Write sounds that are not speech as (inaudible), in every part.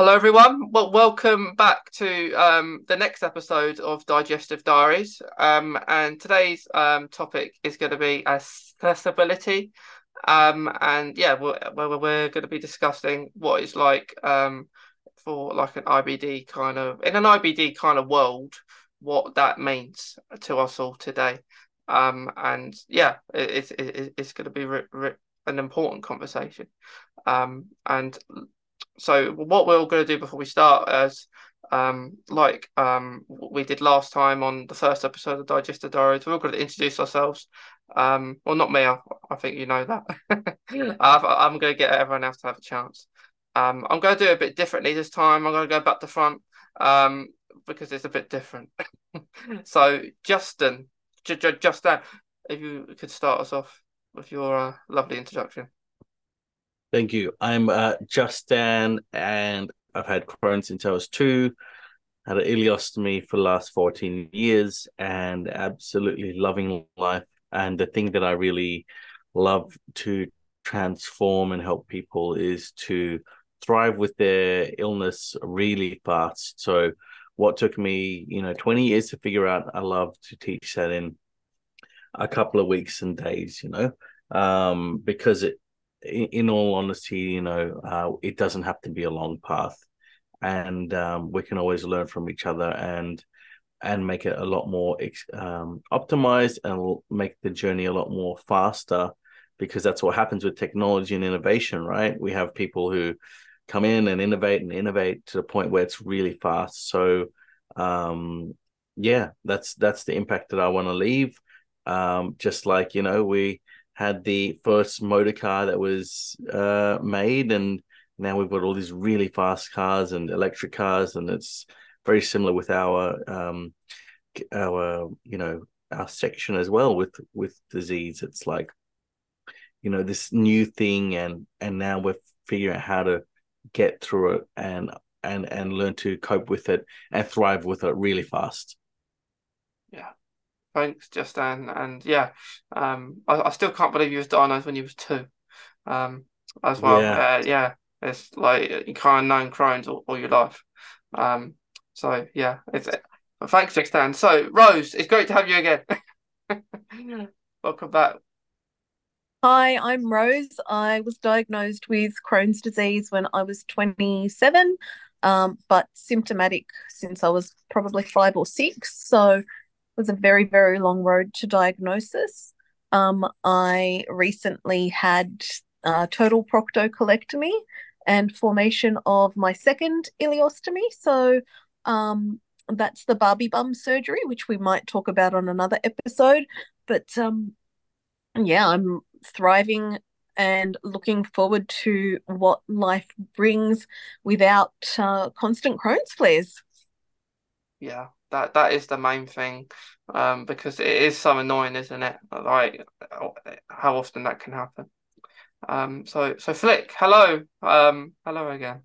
Hello, everyone. Well, welcome back to um, the next episode of Digestive Diaries. Um, and today's um, topic is going to be accessibility. Um, and yeah, we're, we're, going to be discussing what it's like um, for like an IBD kind of in an IBD kind of world, what that means to us all today. Um, and yeah, it, it's it, it's going to be re- re- an important conversation. And so what we're all going to do before we start is um, like um, we did last time on the first episode of Digestive Diaries, we're all going to introduce ourselves. Um, well, not me. I, I think you know that. i am going to get everyone else to have a chance. Um, I'm going to do it a bit differently this time. I'm going to go back to front um, because it's a bit different. (laughs) so, Justan, j- j- just that, if you could start us off with your uh, lovely introduction. Thank you. I'm uh, Justan, and I've had Crohn's since I was two. Had an ileostomy for the last 14 years, and absolutely loving life. And the thing that I really love to transform and help people is to thrive with their illness really fast. So, what took me, you know, 20 years to figure out, I love to teach that in a couple of weeks and days, you know, um, because it in, all honesty, you know, uh, it doesn't have to be a long path, and um, we can always learn from each other and and make it a lot more um, optimized and make the journey a lot more faster because that's what happens with technology and innovation, right? We have people who come in and innovate and innovate to the point where it's really fast. So, um, yeah, that's that's the impact that I want to leave. Um, just like you know, we had the first motor car that was uh, made, and now we've got all these really fast cars and electric cars, and it's very similar with our um, our you know our section as well with with disease. It's like you know this new thing, and and now we're figuring out how to get through it and and and learn to cope with it and thrive with it really fast. Yeah, Thanks, Justan. And yeah, um, I, I still can't believe you was diagnosed when you was two, um, as well. Yeah, uh, yeah. It's like you kind of known Crohn's all, all your life. Um, so yeah, it's thanks, Justan. So Rose, it's great to have you again. (laughs) Welcome back. Hi, I'm Rose. I was diagnosed with Crohn's disease when I was 27, um, but symptomatic since I was probably five or six. So was a very, very long road to diagnosis. Um, I recently had uh, total proctocolectomy and formation of my second ileostomy. So um, that's the Barbie bum surgery, which we might talk about on another episode. But um, yeah, I'm thriving and looking forward to what life brings without uh, constant Crohn's flares. Yeah, that that is the main thing, um, because it is so annoying, isn't it? Like how often that can happen. Um, so so Flic, hello, um, hello again.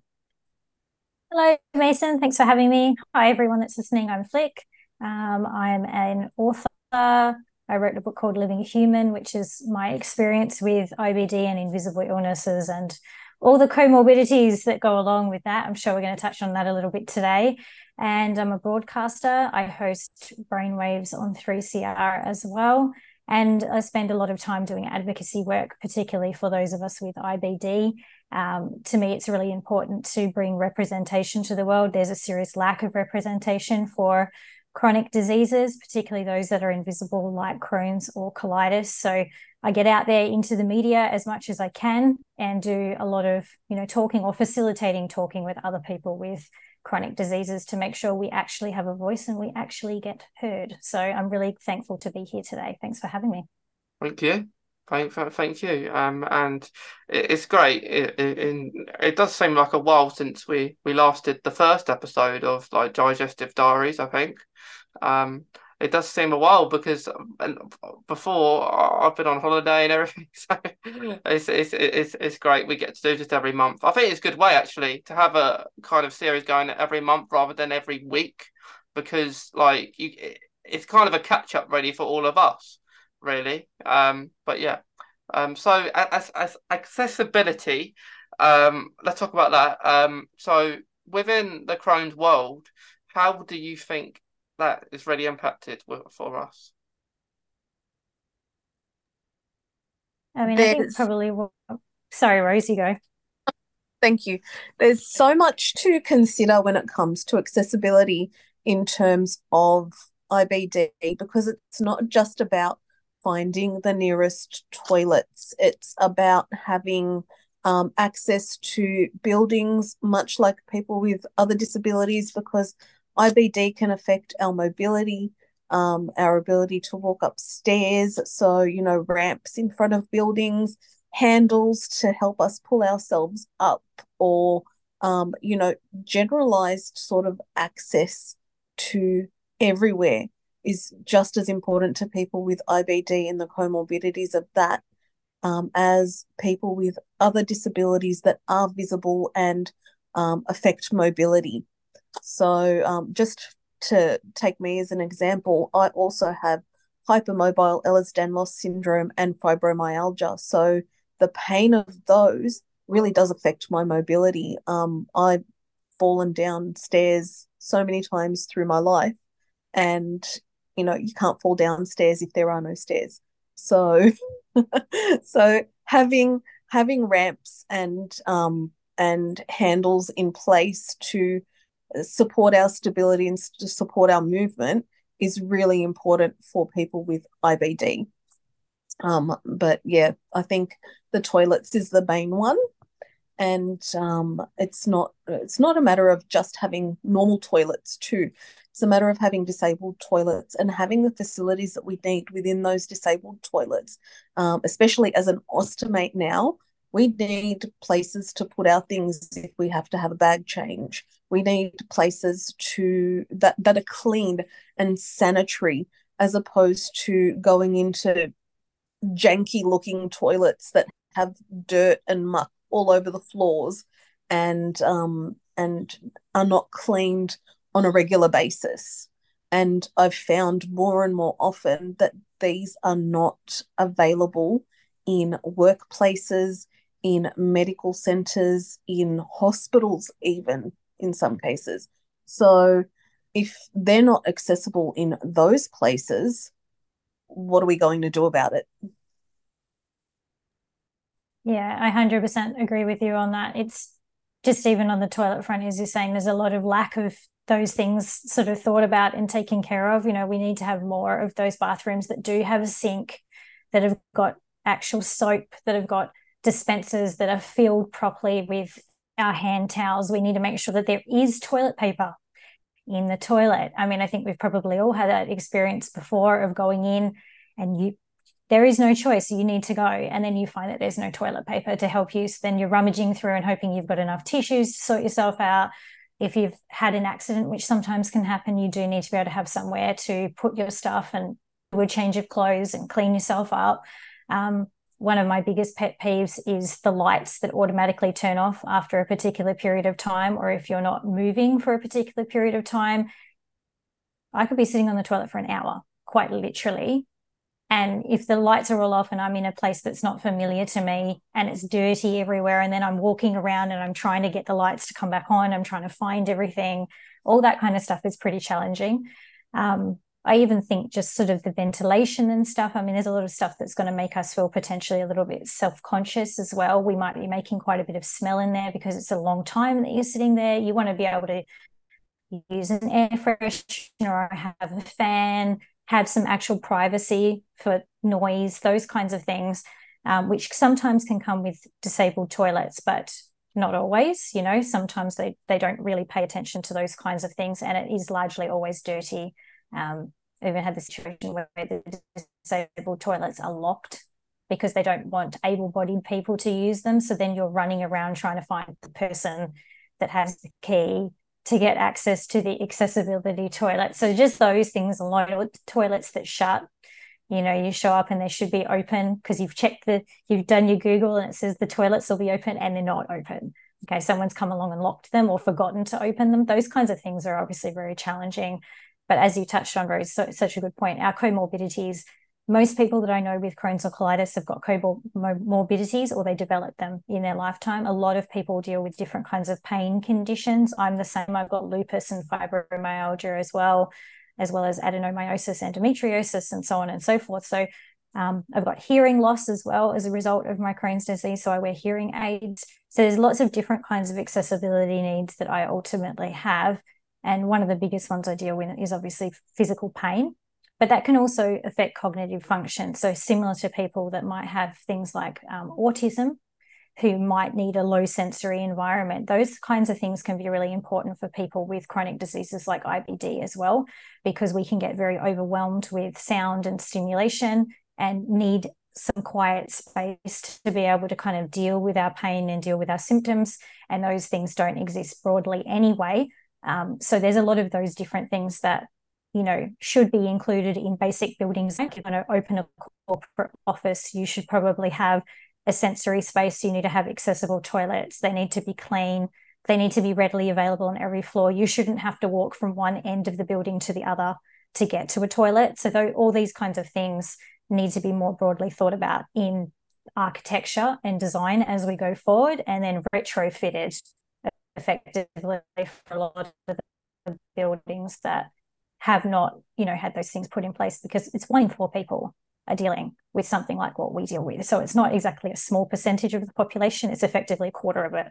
Hello, Mason. Thanks for having me. Hi, everyone that's listening. I'm Flic. Um, I'm an author. I wrote a book called Living Human, which is my experience with IBD and invisible illnesses and all the comorbidities that go along with that. I'm sure we're going to touch on that a little bit today and I'm a broadcaster. I host Brainwaves on 3CR as well. And I spend a lot of time doing advocacy work, particularly for those of us with IBD. Um, to me, it's really important to bring representation to the world. There's a serious lack of representation for chronic diseases, particularly those that are invisible, like Crohn's or colitis. So I get out there into the media as much as I can and do a lot of, you know, talking or facilitating talking with other people with chronic diseases to make sure we actually have a voice and we actually get heard. So I'm really thankful to be here today. Thanks for having me. Thank you. Thank, thank you. Um, and it's great. It, it, it does seem like a while since we we last did the first episode of like digestive diaries. I think. Um, it does seem a while because before I've been on holiday and everything, (laughs) so it's, it's it's it's great. We get to do this every month. I think it's a good way actually to have a kind of series going every month rather than every week, because like you, it's kind of a catch up really for all of us, really. Um, but yeah, um, so as as accessibility, um, let's talk about that. Um, so within the Crohn's world, how do you think that is really impacted for us? I mean, There's... I think probably. Sorry, Rosie, go. Thank you. There's so much to consider when it comes to accessibility in terms of IBD because it's not just about finding the nearest toilets, it's about having um, access to buildings, much like people with other disabilities, because IBD can affect our mobility, um, our ability to walk upstairs. So, you know, ramps in front of buildings, handles to help us pull ourselves up, or, um, you know, generalized sort of access to everywhere is just as important to people with IBD and the comorbidities of that um, as people with other disabilities that are visible and um, affect mobility. So, um, just to take me as an example, I also have hypermobile Ehlers-Danlos syndrome and fibromyalgia. So, the pain of those really does affect my mobility. Um, I've fallen downstairs so many times through my life, and you know, you can't fall downstairs if there are no stairs. So, (laughs) so having having ramps and um, and handles in place to support our stability and to support our movement is really important for people with IBD. Um, but yeah, I think the toilets is the main one, and um, it's not it's not a matter of just having normal toilets too. It's a matter of having disabled toilets and having the facilities that we need within those disabled toilets. Um, especially as an ostomate now, we need places to put our things if we have to have a bag change. We need places to that that are clean and sanitary, as opposed to going into janky looking toilets that have dirt and muck all over the floors and um, and are not cleaned on a regular basis. And I've found more and more often that these are not available in workplaces, in medical centres, in hospitals, even in some cases. So, if they're not accessible in those places, what are we going to do about it? Yeah, I 100% agree with you on that. It's just even on the toilet front, as you're saying, there's a lot of lack of those things sort of thought about and taken care of. You know, we need to have more of those bathrooms that do have a sink, that have got actual soap, that have got dispensers that are filled properly with our hand towels. We need to make sure that there is toilet paper in the toilet. I mean, I think we've probably all had that experience before of going in and you there is no choice. You need to go. And then you find that there's no toilet paper to help you. So then you're rummaging through and hoping you've got enough tissues to sort yourself out if you've had an accident, which sometimes can happen, you do need to be able to have somewhere to put your stuff and do a change of clothes and clean yourself up. Um, one of my biggest pet peeves is the lights that automatically turn off after a particular period of time, or if you're not moving for a particular period of time. I could be sitting on the toilet for an hour, quite literally, and if the lights are all off and I'm in a place that's not familiar to me and it's dirty everywhere, and then I'm walking around and I'm trying to get the lights to come back on, I'm trying to find everything, all that kind of stuff is pretty challenging. Um, I even think just sort of the ventilation and stuff. I mean, there's a lot of stuff that's going to make us feel potentially a little bit self conscious as well. We might be making quite a bit of smell in there because it's a long time that you're sitting there. You want to be able to use an air freshener or have a fan have some actual privacy for noise, those kinds of things, um, which sometimes can come with disabled toilets, but not always. You know, sometimes they they don't really pay attention to those kinds of things, and it is largely always dirty. Um, I even had the situation where the disabled toilets are locked because they don't want able-bodied people to use them. So then you're running around trying to find the person that has the key to get access to the accessibility toilet. So just those things alone, toilets that shut, you know, you show up and they should be open because you've checked the, you've done your Google and it says the toilets will be open and they're not open. Okay, someone's come along and locked them or forgotten to open them. Those kinds of things are obviously very challenging. But as you touched on, Rose, so, such a good point. Our comorbidities most people that I know with Crohn's or colitis have got comorbidities or they develop them in their lifetime. A lot of people deal with different kinds of pain conditions. I'm the same. I've got lupus and fibromyalgia as well, as well as adenomyosis, endometriosis, and so on and so forth. So um, I've got hearing loss as well as a result of my Crohn's disease. So I wear hearing aids. So there's lots of different kinds of accessibility needs that I ultimately have. And one of the biggest ones I deal with is obviously physical pain but that can also affect cognitive function. So, similar to people that might have things like um, autism, who might need a low sensory environment, those kinds of things can be really important for people with chronic diseases like IBD as well, because we can get very overwhelmed with sound and stimulation and need some quiet space to be able to kind of deal with our pain and deal with our symptoms. And those things don't exist broadly anyway. Um, so there's a lot of those different things that you know, should be included in basic buildings. If you're going to open a corporate office, you should probably have a sensory space. You need to have accessible toilets. They need to be clean. They need to be readily available on every floor. You shouldn't have to walk from one end of the building to the other to get to a toilet. So, though, all these kinds of things need to be more broadly thought about in architecture and design as we go forward, and then retrofitted effectively for a lot of the buildings that have not, you know, had those things put in place because it's one in four people are dealing with something like what we deal with. So it's not exactly a small percentage of the population, it's effectively a quarter of it.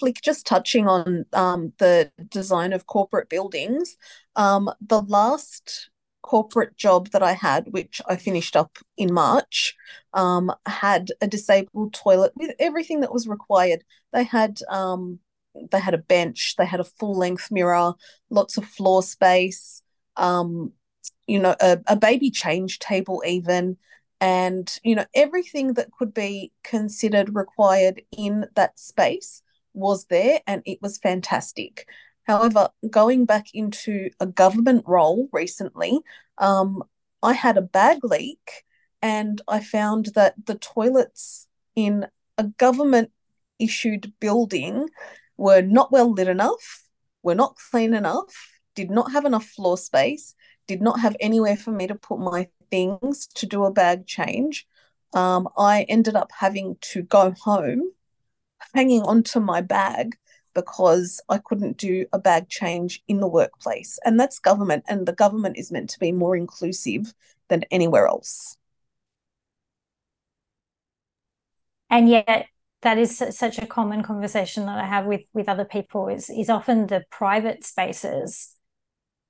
Flic, just touching on um, the design of corporate buildings, um, the last corporate job that I had, which I finished up in March, um, had a disabled toilet with everything that was required. They had um, they had a bench, they had a full length mirror, lots of floor space, um, you know, a, a baby change table, even, and, you know, everything that could be considered required in that space was there and it was fantastic. However, going back into a government role recently, um, I had a bag leak and I found that the toilets in a government issued building were not well lit enough, were not clean enough, did not have enough floor space, did not have anywhere for me to put my things to do a bag change. Um, I ended up having to go home hanging onto my bag because I couldn't do a bag change in the workplace. And that's government, and the government is meant to be more inclusive than anywhere else. And yet, that is such a common conversation that I have with with other people is is often the private spaces.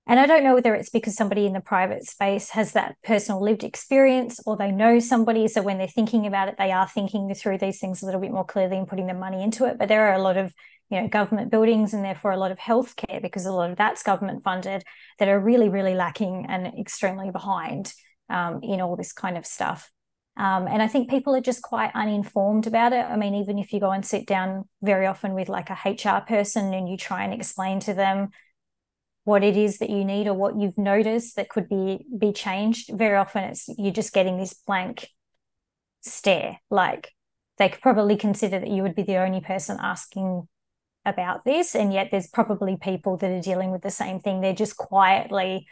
And I don't know whether it's because somebody in the private space has that personal lived experience or they know somebody. So when they're thinking about it, they are thinking through these things a little bit more clearly and putting the money into it. But there are a lot of you know government buildings and therefore a lot of healthcare because a lot of that's government funded that are really really lacking and extremely behind um, in all this kind of stuff um, and I think people are just quite uninformed about it. I mean, even if you go and sit down very often with like a HR person and you try and explain to them what it is that you need or what you've noticed that could be be changed, very often it's you're just getting this blank stare. Like they could probably consider that you would be the only person asking about this, and yet there's probably people that are dealing with the same thing. They're just quietly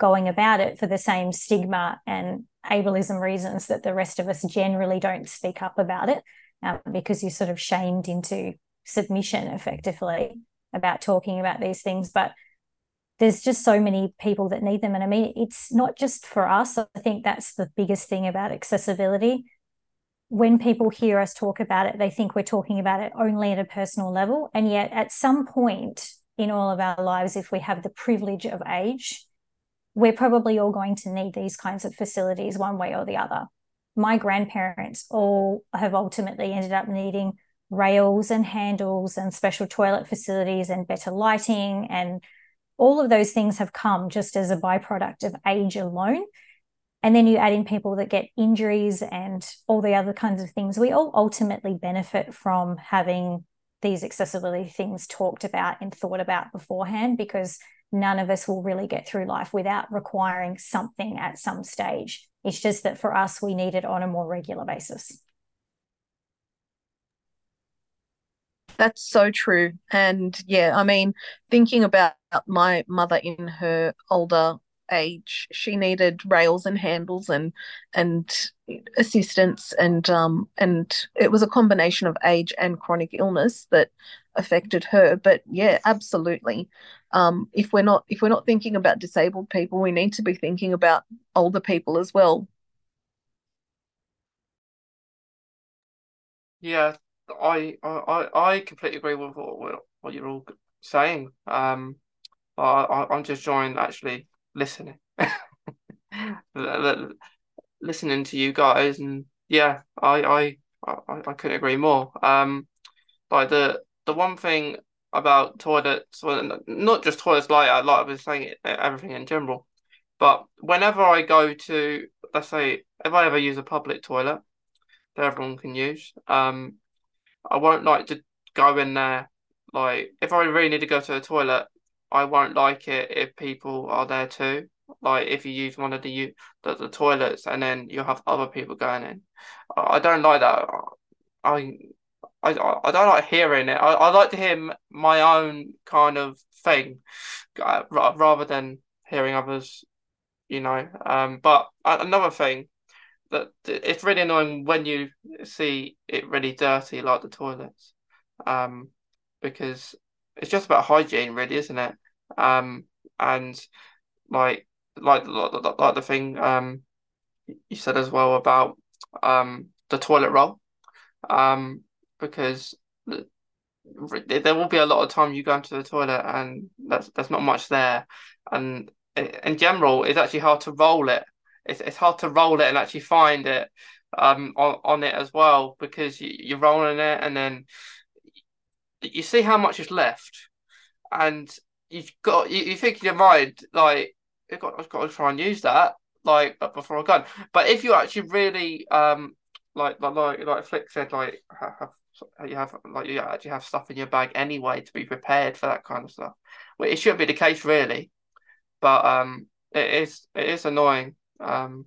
going about it for the same stigma and ableism reasons that the rest of us generally don't speak up about it um, because you're sort of shamed into submission effectively about talking about these things. But there's just so many people that need them. And I mean, it's not just for us. I think that's the biggest thing about accessibility. When people hear us talk about it, they think we're talking about it only at a personal level. And yet, at some point in all of our lives, if we have the privilege of age, we're probably all going to need these kinds of facilities one way or the other. My grandparents all have ultimately ended up needing rails and handles and special toilet facilities and better lighting and all of those things have come just as a byproduct of age alone and then you add in people that get injuries and all the other kinds of things we all ultimately benefit from having these accessibility things talked about and thought about beforehand because none of us will really get through life without requiring something at some stage. It's just that for us, we need it on a more regular basis. That's so true. And yeah, I mean, thinking about my mother in her older age. She needed rails and handles and and assistance and um and it was a combination of age and chronic illness that affected her. But yeah, absolutely. Um, if we're not if we're not thinking about disabled people, we need to be thinking about older people as well. Yeah, I I I completely agree with what what you're all saying. Um, I, I'm just enjoying actually listening, (laughs) listening to you guys, and yeah, I I I, I couldn't agree more. Um, like the the one thing about toilets, well, not just toilets, like I, like I was saying, everything in general. But whenever I go to, let's say, if I ever use a public toilet that everyone can use, um, I won't like to go in there. Like, if I really need to go to the toilet, I won't like it if people are there too. Like, if you use one of the the, the toilets and then you have other people going in, I don't like that. I I I don't like hearing it. I, I like to hear my own kind of thing, uh, rather than hearing others. You know. Um. But another thing that it's really annoying when you see it really dirty, like the toilets. Um. Because it's just about hygiene, really, isn't it? Um. And like like like, like the thing um you said as well about um the toilet roll. Um because there will be a lot of time you go into the toilet and that's there's not much there. And in general it's actually hard to roll it. It's, it's hard to roll it and actually find it um on, on it as well because you, you're rolling it and then you see how much is left. And you've got you, you think in your mind like I've got, I've got to try and use that like before I go but if you actually really um like like like Flic said like have you have like you actually have stuff in your bag anyway to be prepared for that kind of stuff. Well, it shouldn't be the case really, but um, it is it is annoying um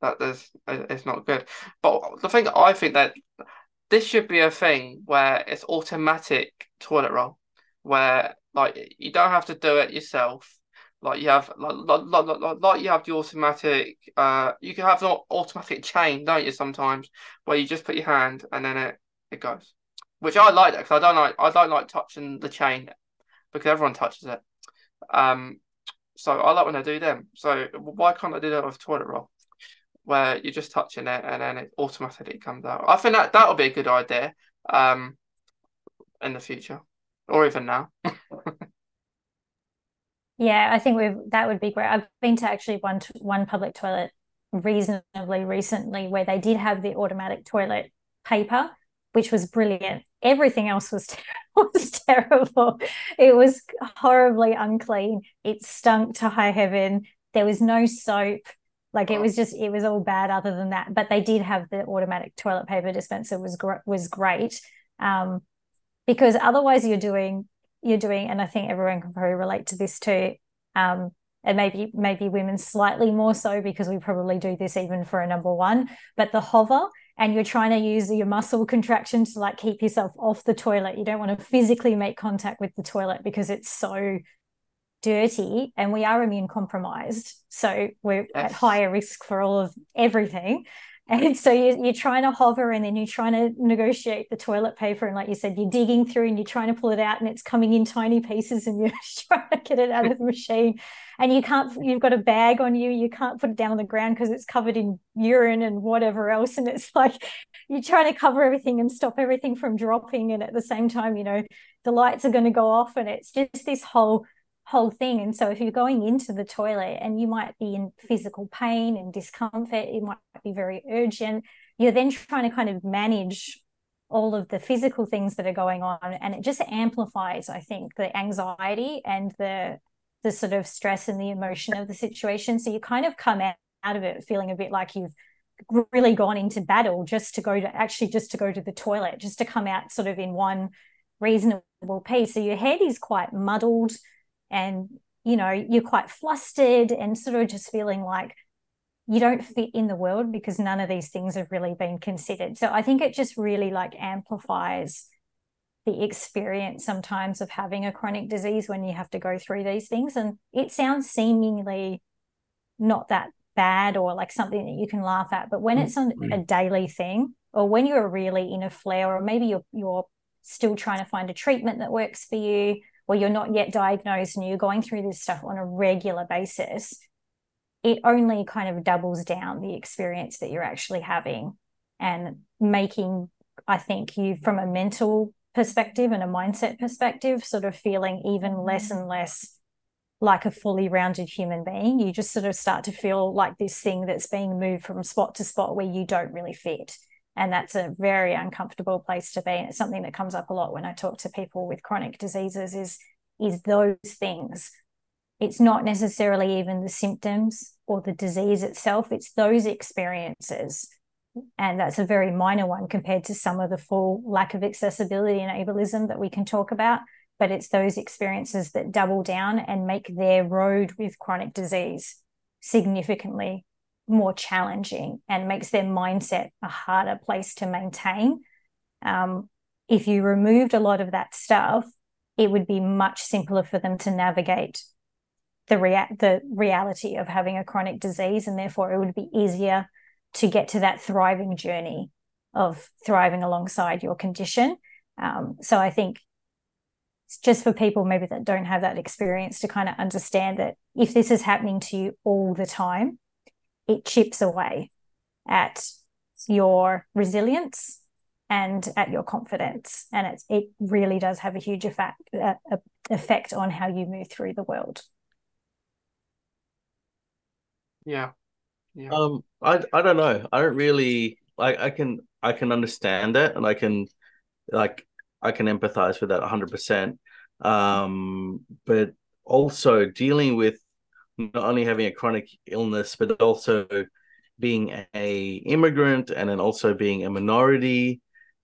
that there's it's not good. But the thing I think that this should be a thing where it's automatic toilet roll, where like you don't have to do it yourself. Like you have like, like, like, like you have the automatic uh you can have an automatic chain, don't you, sometimes, where you just put your hand and then it it goes. Which I like that because I don't like I don't like touching the chain because everyone touches it. Um, so I like when I do them. So why can't I do that with toilet roll, where you're just touching it and then it automatically comes out? I think that that would be a good idea. Um, in the future, or even now. (laughs) yeah, I think we that would be great. I've been to actually one one public toilet reasonably recently where they did have the automatic toilet paper which was brilliant. Everything else was ter- (laughs) was terrible. It was horribly unclean. It stunk to high heaven. There was no soap. Like it was just it was all bad. Other than that, but they did have the automatic toilet paper dispenser was gr- was great. Um, because otherwise you're doing you're doing, and I think everyone can probably relate to this too. Um, and maybe maybe women slightly more so because we probably do this even for a number one. But the hover and you're trying to use your muscle contraction to like keep yourself off the toilet. You don't want to physically make contact with the toilet because it's so dirty and we are immune compromised. So we're yes. at higher risk for all of everything. And so you, are trying to hover and then you're trying to negotiate the toilet paper. And like you said, you're digging through and you're trying to pull it out and it's coming in tiny pieces and you're (laughs) trying to get it out of the machine. And you can't, you've got a bag on you, you can't put it down on the ground because it's covered in urine and whatever else. And it's (laughs) like you're trying to cover everything and stop everything from dropping. And at the same time, you know, the lights are going to go off and it's just this whole whole thing. And so if you're going into the toilet and you might be in physical pain and discomfort, it might be very urgent. You're then trying to kind of manage all of the physical things that are going on. And it just amplifies, I think, the anxiety and the the sort of stress and the emotion of the situation. So you kind of come out, out of it feeling a bit like you've really gone into battle just to go to actually just to go to the toilet, just to come out sort of in one reasonable piece. So your head is quite muddled and you know you're quite flustered and sort of just feeling like you don't fit in the world because none of these things have really been considered so i think it just really like amplifies the experience sometimes of having a chronic disease when you have to go through these things. And it sounds seemingly not that bad or like something that you can laugh at. But when it's on mm-hmm. a daily thing, or when you're really in a flare, or maybe you're you're still trying to find a treatment that works for you, or you're not yet diagnosed and you're going through this stuff on a regular basis, it only kind of doubles down the experience that you're actually having and making, I think, you from a mental perspective and a mindset perspective, sort of feeling even mm-hmm. less and less like a fully rounded human being. You just sort of start to feel like this thing that's being moved from spot to spot where you don't really fit. And that's a very uncomfortable place to be. And it's something that comes up a lot when I talk to people with chronic diseases is, is those things it's not necessarily even the symptoms or the disease itself, it's those experiences. And that's a very minor one compared to some of the full lack of accessibility and ableism that we can talk about. But it's those experiences that double down and make their road with chronic disease significantly more challenging and makes their mindset a harder place to maintain. Um, if you removed a lot of that stuff, it would be much simpler for them to navigate the rea- the reality of having a chronic disease and therefore it would be easier to get to that thriving journey of thriving alongside your condition um, so i think it's just for people maybe that don't have that experience to kind of understand that if this is happening to you all the time it chips away at your resilience and at your confidence and it, it really does have a huge effect, uh, effect on how you move through the world yeah. Yeah. Um, I I don't know. I don't really like. I can I can understand it, and I can like I can empathize with that hundred percent. Um, but also dealing with not only having a chronic illness, but also being a immigrant and then also being a minority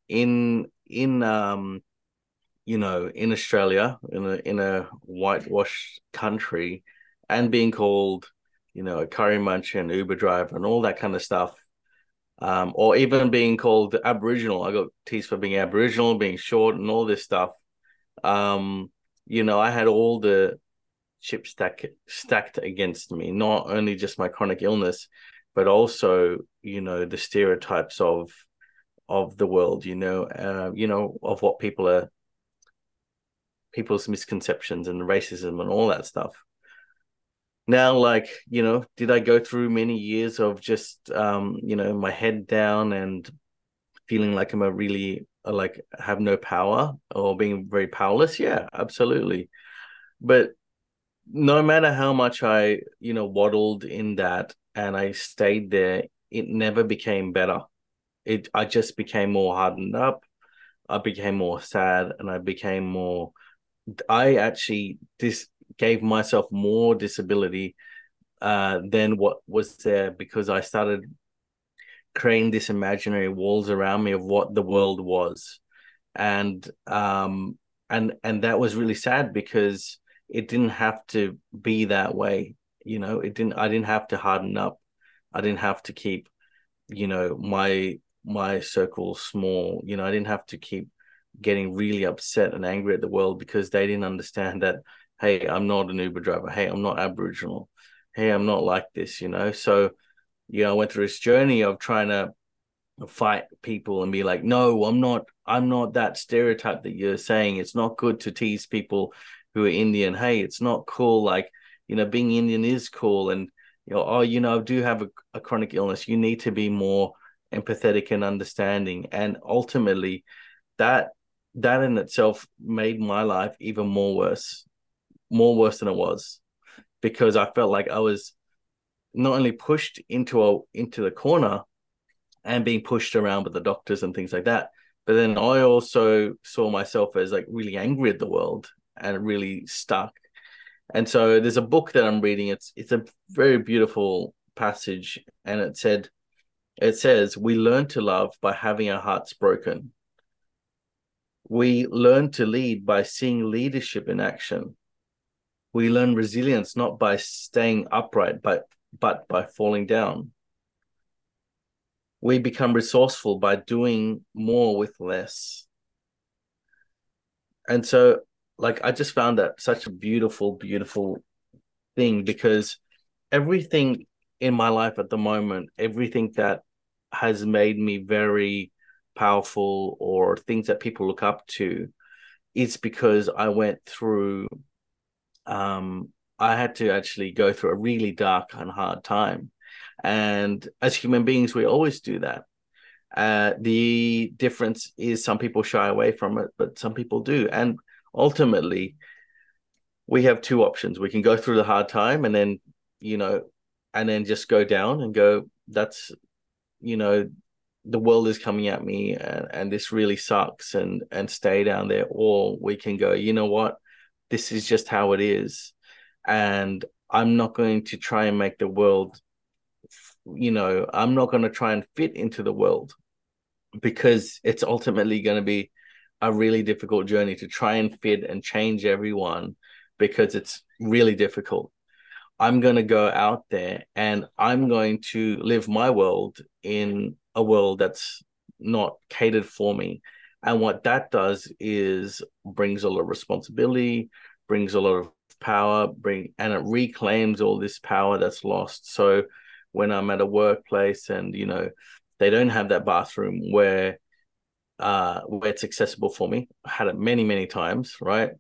in in um you know in Australia in a in a whitewashed country and being called you know, a curry muncher and Uber driver and all that kind of stuff. Um, or even being called Aboriginal. I got teased for being Aboriginal, being short, and all this stuff. Um, you know, I had all the chips stack, stacked against me, not only just my chronic illness, but also, you know, the stereotypes of of the world, you know, uh, you know, of what people are people's misconceptions and racism and all that stuff. Now like you know did i go through many years of just um you know my head down and feeling like i'm a really like have no power or being very powerless? Yeah absolutely. But no matter how much i you know waddled in that and i stayed there it never became better. It i just became more hardened up. I became more sad and i became more i actually this gave myself more disability uh, than what was there because I started creating this imaginary walls around me of what the world was, and um, and and that was really sad because it didn't have to be that way. You know, it didn't. I didn't have to harden up. I didn't have to keep, you know, my my circle small. You know, I didn't have to keep getting really upset and angry at the world because they didn't understand that hey, I'm not an Uber driver. Hey, I'm not Aboriginal. Hey, I'm not like this, you know? So, you know, I went through this journey of trying to fight people and be like, no, I'm not, I'm not that stereotype that you're saying. It's not good to tease people who are Indian. Hey, it's not cool. Like, you know, being Indian is cool. And, you know, oh, you know, I do have a, a chronic illness. You need to be more empathetic and understanding. And ultimately, that that in itself made my life even more worse more worse than it was because I felt like I was not only pushed into a into the corner and being pushed around with the doctors and things like that, but then I also saw myself as like really angry at the world and really stuck. And so there's a book that I'm reading. It's it's a very beautiful passage, and it said, it says, "We learn to love by having our hearts broken. We learn to lead by seeing leadership in action." We learn resilience not by staying upright, but but by falling down. We become resourceful by doing more with less. and so like I just found that such a beautiful, beautiful thing because everything in my life at the moment, everything that has made me very powerful or things that people look up to, it's because I went through um I had to actually go through a really dark and hard time. And as human beings, we always do that. Uh, the difference is some people shy away from it, but some people do. And ultimately, we have two options. We can go through the hard time and then, you know, and then just go down and go, that's, you know, the world is coming at me and, and this really sucks and and stay down there. Or we can go, you know what? This is just how it is. And I'm not going to try and make the world you know, I'm not going to try and fit into the world because it's ultimately going to be a really difficult journey to try and fit and change everyone because it's really difficult. I'm going to go out there and I'm going to live my world in a world that's not catered for me. And what that does is brings a lot of responsibility, brings a lot of power, bring and it reclaims all this power that's lost. So when I'm at a workplace and you know they don't have that bathroom where uh where it's accessible for me. I had it many, many times, right?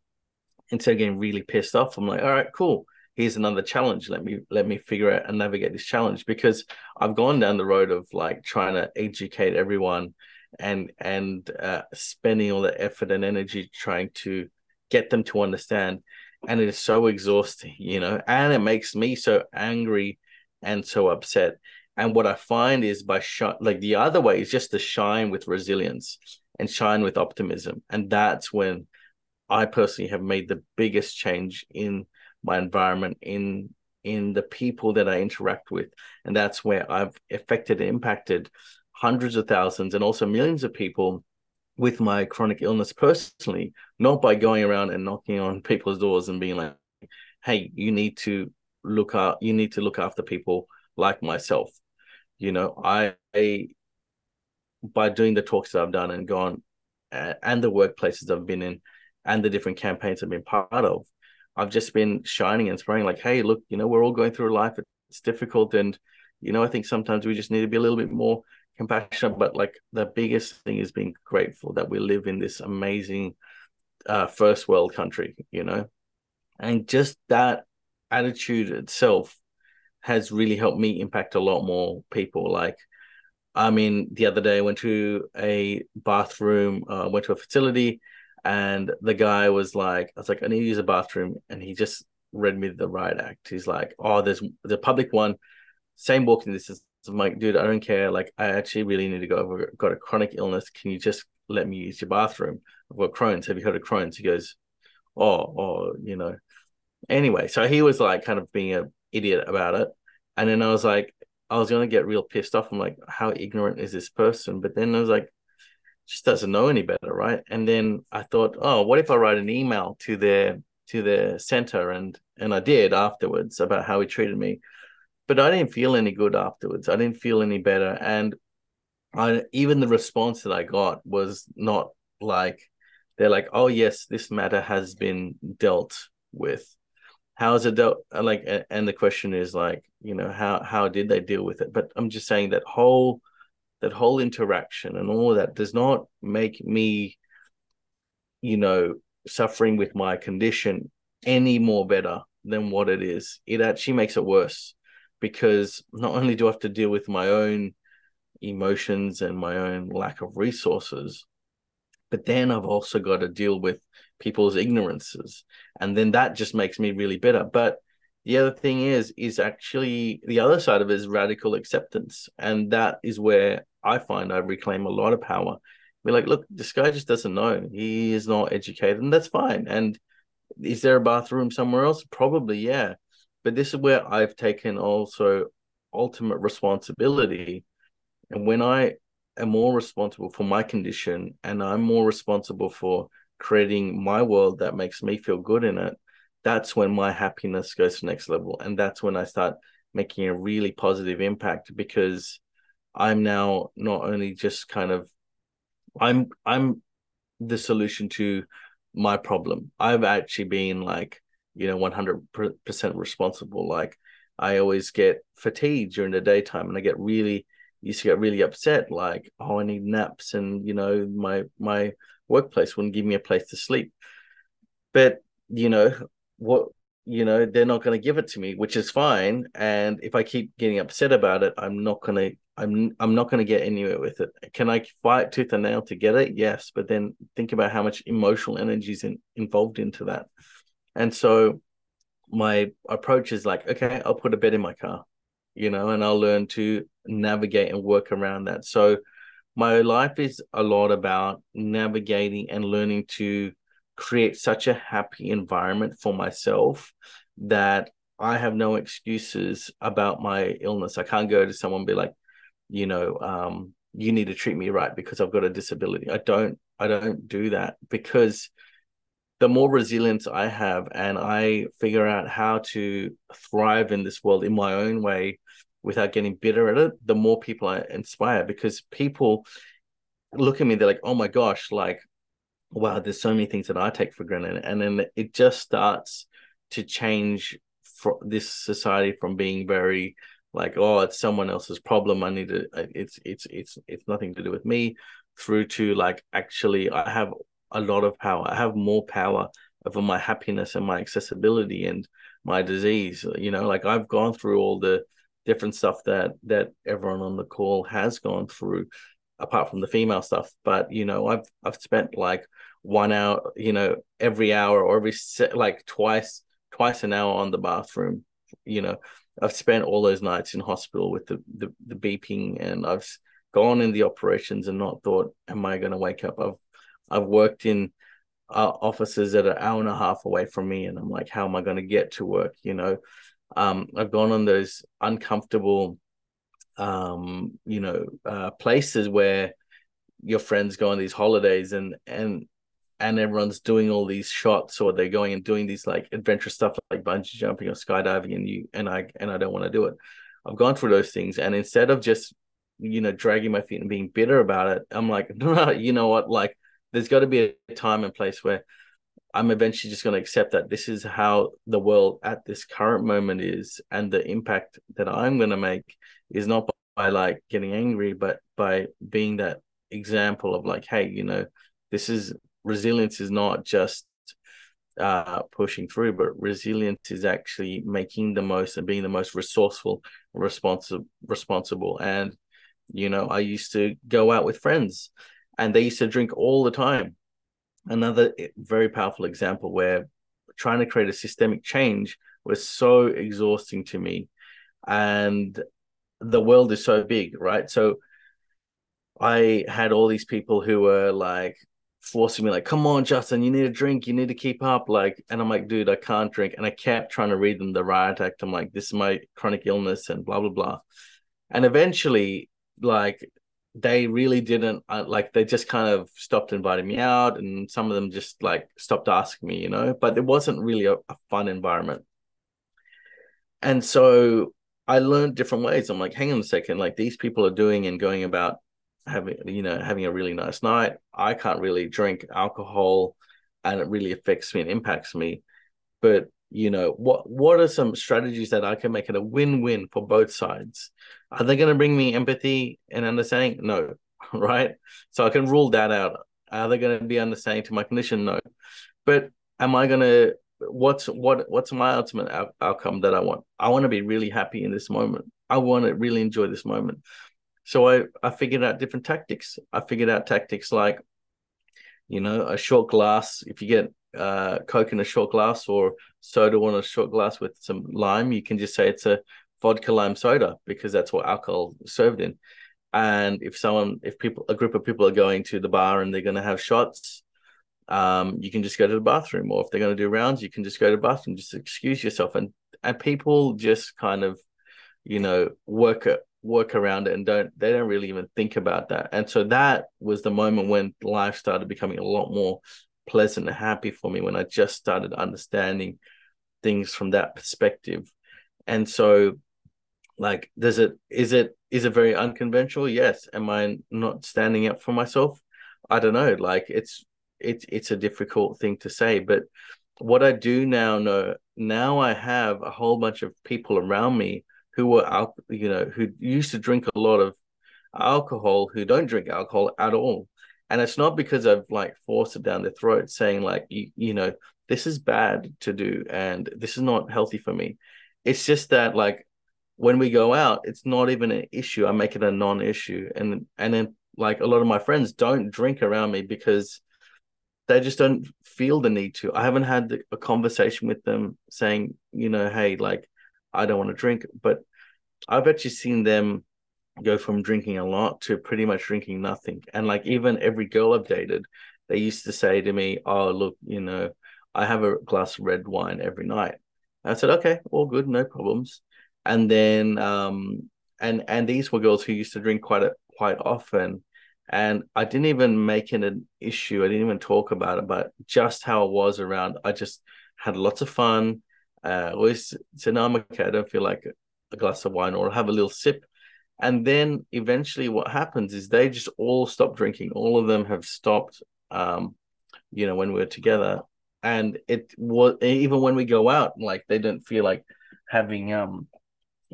Instead of getting really pissed off, I'm like, all right, cool. Here's another challenge. Let me let me figure out and navigate this challenge because I've gone down the road of like trying to educate everyone and and uh, spending all the effort and energy trying to get them to understand and it is so exhausting you know and it makes me so angry and so upset. And what I find is by like the other way is just to shine with resilience and shine with optimism. And that's when I personally have made the biggest change in my environment, in in the people that I interact with. And that's where I've affected and impacted hundreds of thousands and also millions of people with my chronic illness personally, not by going around and knocking on (laughs) people's doors and being like, hey, you need to look out you need to look after people like myself you know i, by doing the talks that i've done and gone and the workplaces i've been in and the different campaigns i've been part of i've just been shining and spraying like hey look you know we're all going through life. It's difficult and you know i think sometimes we just need to be a little bit more compassionate but like the biggest thing is being grateful that we live in this amazing uh, first world country you know? And just that attitude itself has really helped me impact a lot more people. Like, I mean, the other day I went to a bathroom, uh, went to a facility, and the guy was like, I was like, I need to use a bathroom. And he just read me the right act. He's like, Oh, there's the public one, same walking distance. I'm like, dude, I don't care. Like, I actually really need to go. I've got a chronic illness. Can you just let me use your bathroom? I've got Crohn's. Have you heard of Crohn's? He goes, Oh, oh, you know, Anyway, so he was like kind of being an idiot about it. And then I was like, I was gonna get real pissed off. I'm like, how ignorant is this person? But then I was like, just doesn't know any better, right? And then I thought, oh, what if I write an email to their to their center and and I did afterwards about how he treated me. But I didn't feel any good afterwards. I didn't feel any better. And I even the response that I got was not like they're like, oh yes, this matter has been dealt with how is it dealt uh, like and the question is like you know how how did they deal with it? But i'm just saying that whole that whole interaction and all of that does not make me you know suffering with my condition any more better than what it is. It actually makes it worse because not only do i have to deal with my own emotions and my own lack of resources but then i've also got to deal with people's ignorances. And then that just makes me really bitter. But the other thing is is actually the other side of it is radical acceptance. And that is where i find i reclaim a lot of power. Be like look this guy just doesn't know. He is not educated and that's fine. And is there a bathroom somewhere else? Probably yeah. But this is where i've taken also ultimate responsibility. And when i am more responsible for my condition and i'm more responsible for creating my world that makes me feel good in it, that's when my happiness goes to next level. And that's when I start making a really positive impact because I'm now not only just kind of I'm I'm the solution to my problem. I've actually been like, you know, 100% responsible. Like I always get fatigued during the daytime and I get really used to get really upset like oh i need naps and you know my my workplace wouldn't give me a place to sleep. But you know what you know they're not going to give it to me which is fine. And if i keep getting upset about it i'm not going to i'm i'm not going to get anywhere with it. Can i fight tooth and nail to get it? Yes but then think about how much emotional energy is in, involved into that. And so my approach is like okay i'll put a bed in my car you know and i'll learn to navigate and work around that. So my life is a lot about navigating and learning to create such a happy environment for myself that I have no excuses about my illness. I can't go to someone be like, you know, um, you need to treat me right because I've got a disability. I don't I don't do that because the more resilience I have and I figure out how to thrive in this world in my own way without getting bitter at it, the more people I inspire because people look at me, they're like, oh my gosh, like wow, there's so many things that I take for granted. And then it just starts to change for this society from being very like, oh, it's someone else's problem. I need to it's it's it's it's nothing to do with me, through to like actually I have a lot of power. I have more power over my happiness and my accessibility and my disease. You know, like I've gone through all the different stuff that that everyone on the call has gone through apart from the female stuff. But you know i've i've spent like one hour you know every hour or every like twice twice an hour on the bathroom. You know i've spent all those nights in hospital with the the, the beeping and i've gone in the operations and not thought am i going to wake up? I've i've worked in uh, offices that are an hour and a half away from me and i'm like how am i going to get to work? You know um, i've gone on those uncomfortable um, you know, uh, places where your friends go on these holidays and and and everyone's doing all these shots or they're going and doing these like adventure stuff like bungee jumping or skydiving and you and I and I don't want to do it. I've gone through those things and instead of just you know dragging my feet and being bitter about it, I'm like, (laughs) no, you know what? Like there's got to be a time and place where I'm eventually just going to accept that this is how the world at this current moment is, and the impact that I'm going to make is not by like getting angry, but by being that example of like, hey, you know, this is resilience is not just uh, pushing through, but resilience is actually making the most and being the most resourceful, responsible, responsible. And you know, I used to go out with friends, and they used to drink all the time another very powerful example where trying to create a systemic change was so exhausting to me. And the world is so big right? So i had all these people who were like forcing me like come on Justan you need a drink you need to keep up like and i'm like dude i can't drink and i kept trying to read them the riot act. I'm like this is my chronic illness and blah blah blah. And eventually like they really didn't uh, like they just kind of stopped inviting me out and some of them just like stopped asking me you know? But it wasn't really a, a fun environment. And so i learned different ways. I'm like hang on a second like these people are doing and going about having you know having a really nice night. I can't really drink alcohol and it really affects me and impacts me. But you know what what are some strategies that i can make it a win-win for both sides? Are they going to bring me empathy and understanding? No (laughs) right? So i can rule that out. Are they going to be understanding to my condition? No. But am i going to what's what what's my ultimate out- outcome that i want? I want to be really happy in this moment. I want to really enjoy this moment. So i i figured out different tactics. I figured out tactics like you know a short glass if you get uh, Coke in a short glass or soda in a short glass with some lime, you can just say it's a vodka lime soda because that's what alcohol is served in. And if someone, if people, a group of people are going to the bar and they're going to have shots, um, you can just go to the bathroom. Or if they're going to do rounds, you can just go to the bathroom, just excuse yourself. And and people just kind of, you know, work it work around it and don't they don't really even think about that. And so that was the moment when life started becoming a lot more pleasant and happy for me when I just started understanding things from that perspective. And so like does it is it is it very unconventional? Yes. Am I not standing up for myself? I don't know. Like it's it's it's a difficult thing to say. But what I do now know now I have a whole bunch of people around me who were out, you know who used to drink a lot of alcohol who don't drink alcohol at all and it's not because I've like forced it down their throat saying like you, you know this is bad to do and this is not healthy for me. It's just that like when we go out it's not even an issue. I make it a non-issue. And and then like a lot of my friends don't drink around me because they just don't feel the need to. I haven't had a conversation with them saying you know hey like I don't want to drink. But I've actually seen them go from drinking a lot to pretty much drinking nothing. And like even every girl I've dated, they used to say to me, "Oh, look, you know, I have a glass of red wine every night." And I said, "Okay, all good, no problems." And then, um, and and these were girls who used to drink quite a, quite often, and I didn't even make it an issue. I didn't even talk about it, but just how it was around. I just had lots of fun. Uh, always said, "No, I'm okay. I don't feel like a glass of wine or have a little sip." And then eventually what happens is they just all stop drinking. All of them have stopped um you know when we're together. And it was even when we go out like they don't feel like having um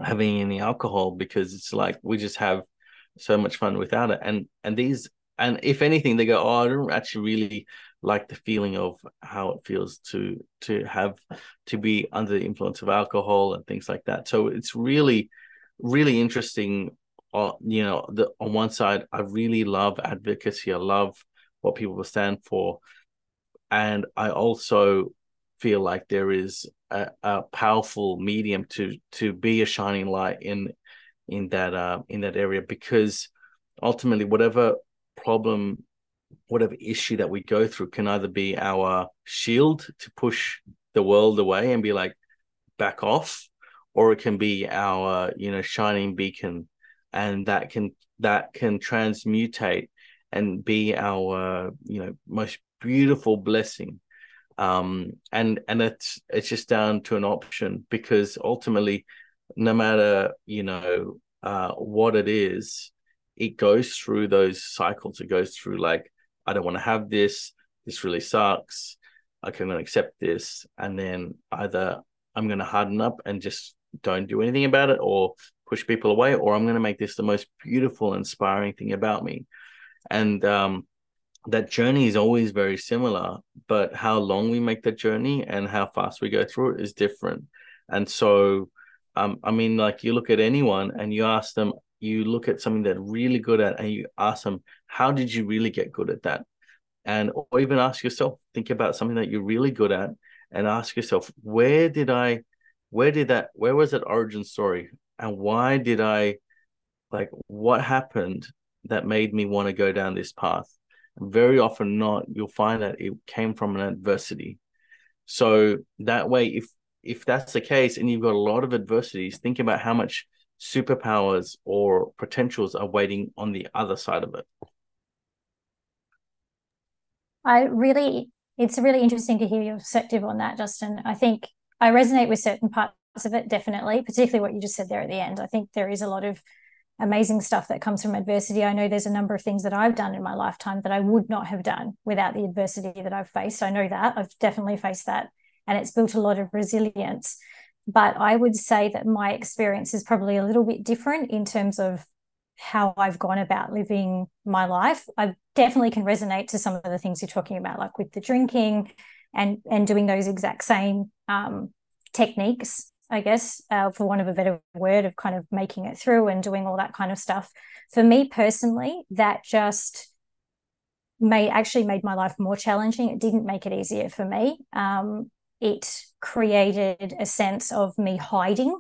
having any alcohol because it's like we just have so much fun without it. And and these and if anything they go oh i don't actually really like the feeling of how it feels to to have to be under the influence of alcohol and things like that. So it's really really interesting. Uh, you know, the, on one side, I really love advocacy. I love what people stand for, and I also feel like there is a, a powerful medium to to be a shining light in in that uh, in that area because ultimately, whatever problem whatever issue that we go through can either be our shield to push the world away and be like back off or it can be our you know shining beacon and that can that can transmutate and be our you know most beautiful blessing. Um and and it's it's just down to an option because ultimately no matter you know uh what it is it goes through those cycles. It goes through like i don't want to have this. This really sucks. I can't accept this. And then either i'm going to harden up and just don't do anything about it or push people away, or I'm going to make this the most beautiful, inspiring thing about me. And um, that journey is always very similar, but how long we make the journey and how fast we go through it is different. And so, um, I mean, like you look at anyone and you ask them, you look at something they're really good at, and you ask them, how did you really get good at that? And or even ask yourself, think about something that you're really good at, and ask yourself, where did I where did that where was that origin story? And why did i like what happened that made me want to go down this path? Very often not you'll find that it came from an adversity. So that way if if that's the case and you've got a lot of adversities think about how much superpowers or potentials are waiting on the other side of it. I really it's really interesting to hear your perspective on that Justan. I think I resonate with certain parts of it, definitely, particularly what you just said there at the end. I think there is a lot of amazing stuff that comes from adversity. I know there's a number of things that I've done in my lifetime that I would not have done without the adversity that I've faced. I know that I've definitely faced that, and it's built a lot of resilience. But I would say that my experience is probably a little bit different in terms of how I've gone about living my life. I definitely can resonate to some of the things you're talking about, like with the drinking and and doing those exact same um, techniques I guess, uh, for want of a better word, of kind of making it through and doing all that kind of stuff. For me personally, that just made actually made my life more challenging. It didn't make it easier for me. Um, it created a sense of me hiding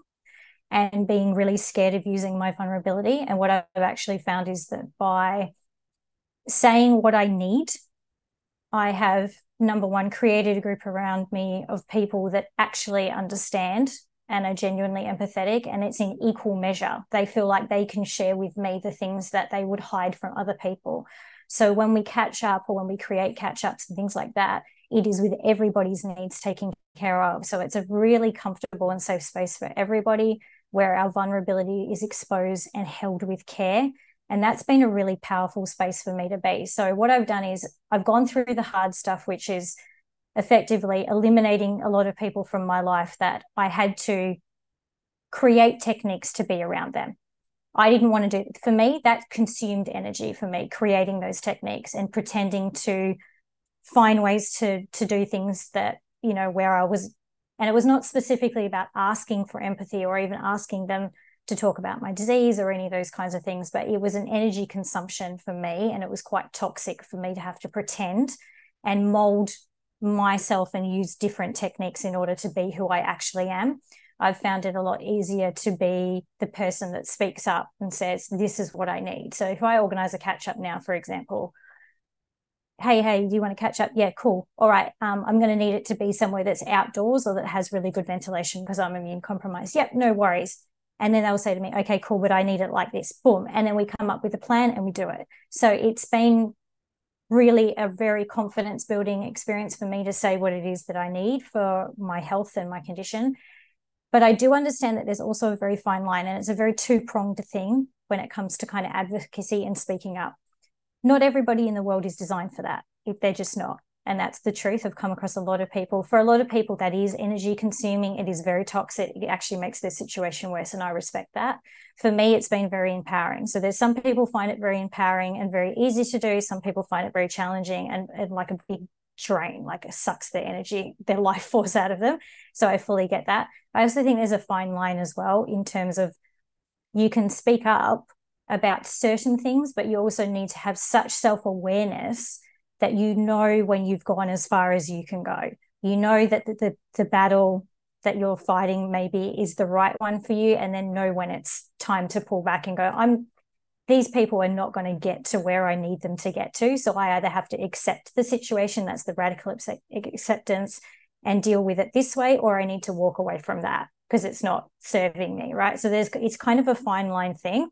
and being really scared of using my vulnerability. And what I've actually found is that by saying what I need, I have number one, created a group around me of people that actually understand and are genuinely empathetic and it's in equal measure. They feel like they can share with me the things that they would hide from other people. So when we catch up or when we create catch ups and things like that, it is with everybody's needs taken care of. So it's a really comfortable and safe space for everybody where our vulnerability is exposed and held with care And that's been a really powerful space for me to be. So, what I've done is I've gone through the hard stuff, which is effectively eliminating a lot of people from my life that I had to create techniques to be around them. I didn't want to do for me that consumed energy for me creating those techniques and pretending to find ways to to do things that you know where I was and it was not specifically about asking for empathy or even asking them to talk about my disease or any of those kinds of things, but it was an energy consumption for me. And it was quite toxic for me to have to pretend and mold myself and use different techniques in order to be who I actually am. I've found it a lot easier to be the person that speaks up and says, This is what I need. So if I organize a catch up now, for example, hey, hey, do you want to catch up? Yeah, cool. All right. Um, I'm going to need it to be somewhere that's outdoors or that has really good ventilation because I'm immune compromised. Yep, no worries. And then they'll say to me, okay, cool, but I need it like this. Boom. And then we come up with a plan and we do it. So it's been really a very confidence building experience for me to say what it is that I need for my health and my condition. But I do understand that there's also a very fine line and it's a very two pronged thing when it comes to kind of advocacy and speaking up not everybody in the world is designed for that. If they're just not. And that's the truth. I've come across a lot of people. For a lot of people, that is energy consuming. It is very toxic. It actually makes their situation worse. And I respect that. For me, it's been very empowering. So there's some people find it very empowering and very easy to do. Some people find it very challenging and, and like a big drain, like it sucks their energy, their (laughs) life force out of them. So I fully get that. I also think there's a fine line as well in terms of you can speak up about certain things, but you also need to have such self awareness that you know when you've gone as far as you can go. You know that the, the, the battle that you're fighting maybe is the right one for you, and then know when it's time to pull back and go, I'm these people are not going to get to where I need them to get to. So I either have to accept the situation, that's the radical acceptance, and deal with it this way, or I need to walk away from that because it's not serving me, right? So there's it's kind of a fine line thing.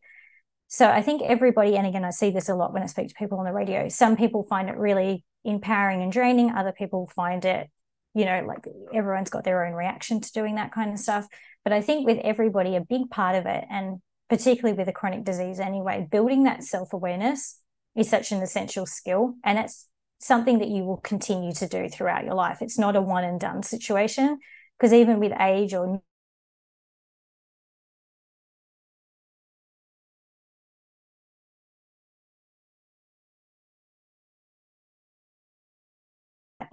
So I think everybody, and again, I see this a lot when I speak to people on the radio. Some people find it really empowering and draining. Other people find it, you know, like everyone's got their own reaction to doing that kind of stuff. But I think with everybody, a big part of it, and particularly with a chronic disease anyway, building that self awareness is such an essential skill. And it's something that you will continue to do throughout your life. It's not a one and done situation because even with age or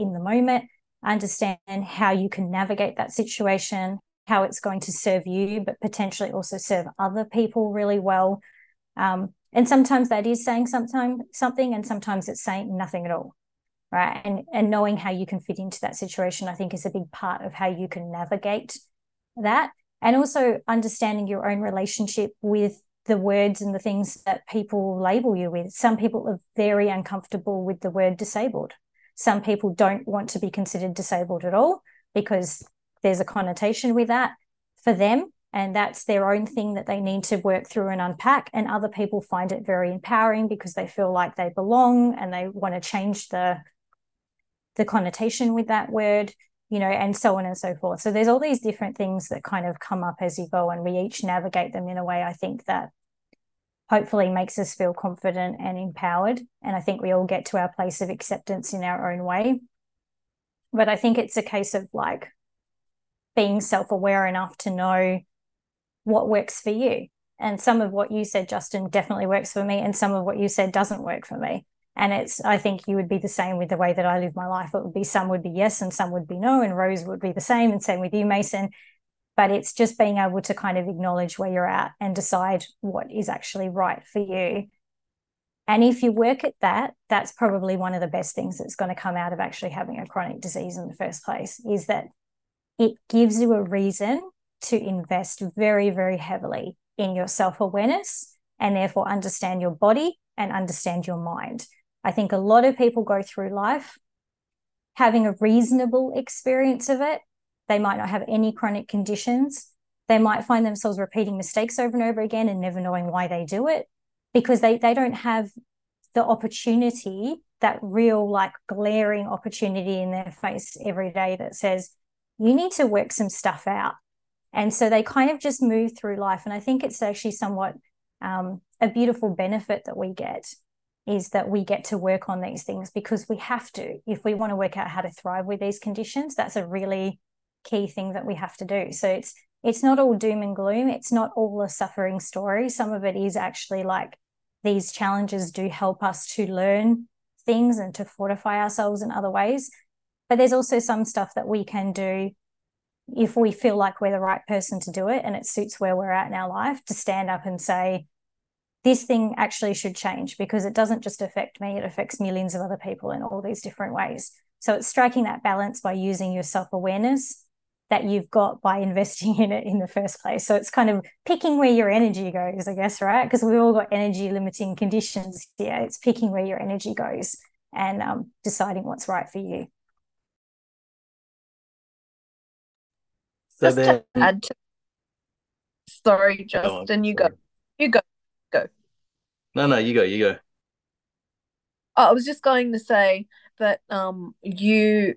in the moment, understand how you can navigate that situation, how it's going to serve you, but potentially also serve other people really well. Um, and sometimes that is saying sometime something, and sometimes it's saying nothing at all. Right. And and knowing how you can fit into that situation, I think is a big part of how you can navigate that. And also understanding your own relationship with the words and the things that people label you with. Some people are very uncomfortable with the word disabled. Some people don't want to be considered disabled at all because there's a connotation with that for them. And that's their own thing that they need to work through and unpack. And other people find it very empowering because they feel like they belong and they want to change the, the connotation with that word, you know, and so on and so forth. So there's all these different things that kind of come up as you go, and we each navigate them in a way I think that hopefully makes us feel confident and empowered. And I think we all get to our place of acceptance in our own way. But I think it's a case of like being self aware enough to know what works for you. And some of what you said, Justan, definitely works for me. And some of what you said doesn't work for me. And it's, I think you would be the same with the way that I live my life. It would be some would be yes and some would be no. And Rose would be the same. And same with you, Mason but it's just being able to kind of acknowledge where you're at and decide what is actually right for you. And if you work at that, that's probably one of the best things that's going to come out of actually having a chronic disease in the first place is that it gives you a reason to invest very, very heavily in your self awareness and therefore understand your body and understand your mind. I think a lot of people go through life having a reasonable experience of it they might not have any chronic conditions. They might find themselves repeating mistakes over and over again and never knowing why they do it because they, they don't have the opportunity, that real, like glaring opportunity in their face every day that says, you need to work some stuff out. And so they kind of just move through life. And I think it's actually somewhat um, a beautiful benefit that we get is that we get to work on these things because we have to. If we want to work out how to thrive with these conditions, that's a really key thing that we have to do. So it's it's not all doom and gloom. It's not all a suffering story. Some of it is actually like these challenges do help us to learn things and to fortify ourselves in other ways. But there's also some stuff that we can do if we feel like we're the right person to do it and it suits where we're at in our life to stand up and say, this thing actually should change because it doesn't just affect me, it affects millions of other people in all these different ways. So it's striking that balance by using your self awareness that you've got by investing (laughs) in it in the first place. So it's kind of picking where your energy goes, I guess, right? Because we've all got energy limiting conditions here. It's picking where your energy goes and um, deciding what's right for you. So Just then, to add to sorry, Justan, you go. You go. Go. No, no, you go, you go. I was just going to say that um you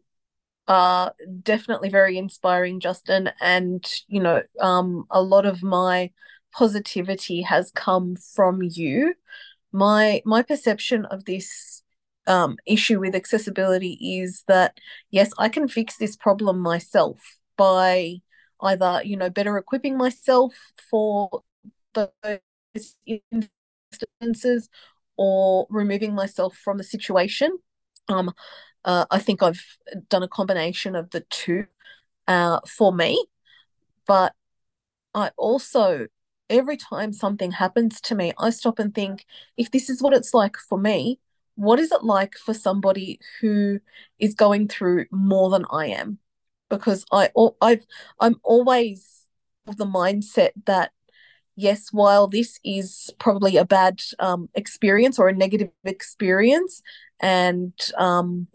are definitely very inspiring, Justan, and you know, um a lot of my positivity has come from you. My my perception of this um, issue with accessibility is that yes, I can fix this problem myself by either you know better equipping myself for those instances or removing myself from the situation. Um, uh, I think I've done a combination of the two uh, for me, but I also every time something happens to me, I stop and think if this is what it's like for me, what is it like for somebody who is going through more than I am? Because I I've I'm always of the mindset that yes, while this is probably a bad um, experience or a negative experience, and um,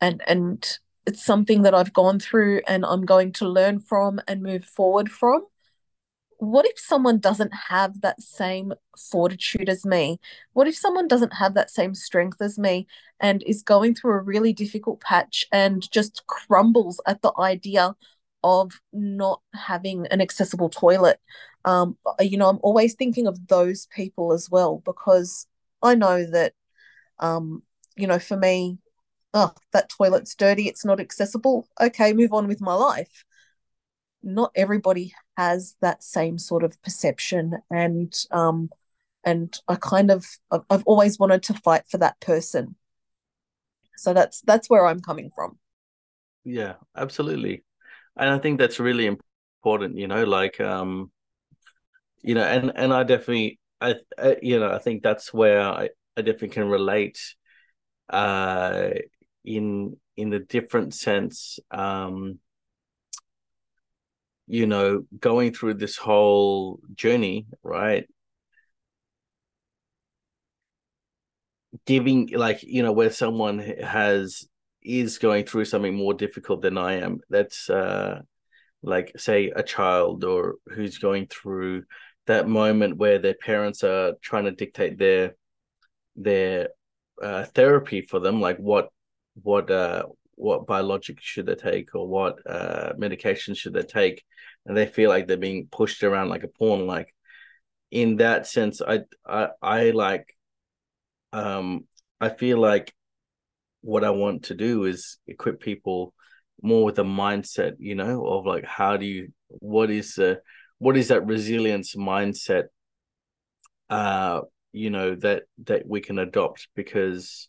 and and it's something that I've gone through and I'm going to learn from and move forward from. What if someone doesn't have that same fortitude as me? What if someone doesn't have that same strength as me and is going through a really difficult patch and just crumbles at the idea of not having an accessible toilet. Um, you know, I'm always thinking of those people as well because I know that, um, you know, for me, oh, that toilet's dirty, it's not accessible. Okay, move on with my life. Not everybody has that same sort of perception, and um, and I kind of I've always wanted to fight for that person. So that's that's where I'm coming from. Yeah, absolutely and I think that's really important. You know, like um, you know, and and I definitely, I, I you know, I think that's where I, I definitely can relate, uh, in in a different sense. Um, you know, going through this whole journey, right? Giving like you know where someone has is going through something more difficult than I am. That's uh, like say a child or who's going through that moment where their parents are trying to dictate their their uh, therapy for them, like what what uh what biologic should they take or what uh medication should they take, and they feel like they're being pushed around like a pawn. Like in that sense, I I I like um I feel like what I want to do is equip people more with a mindset, you know, of like how do you what is uh what is that resilience mindset uh you know that that we can adopt because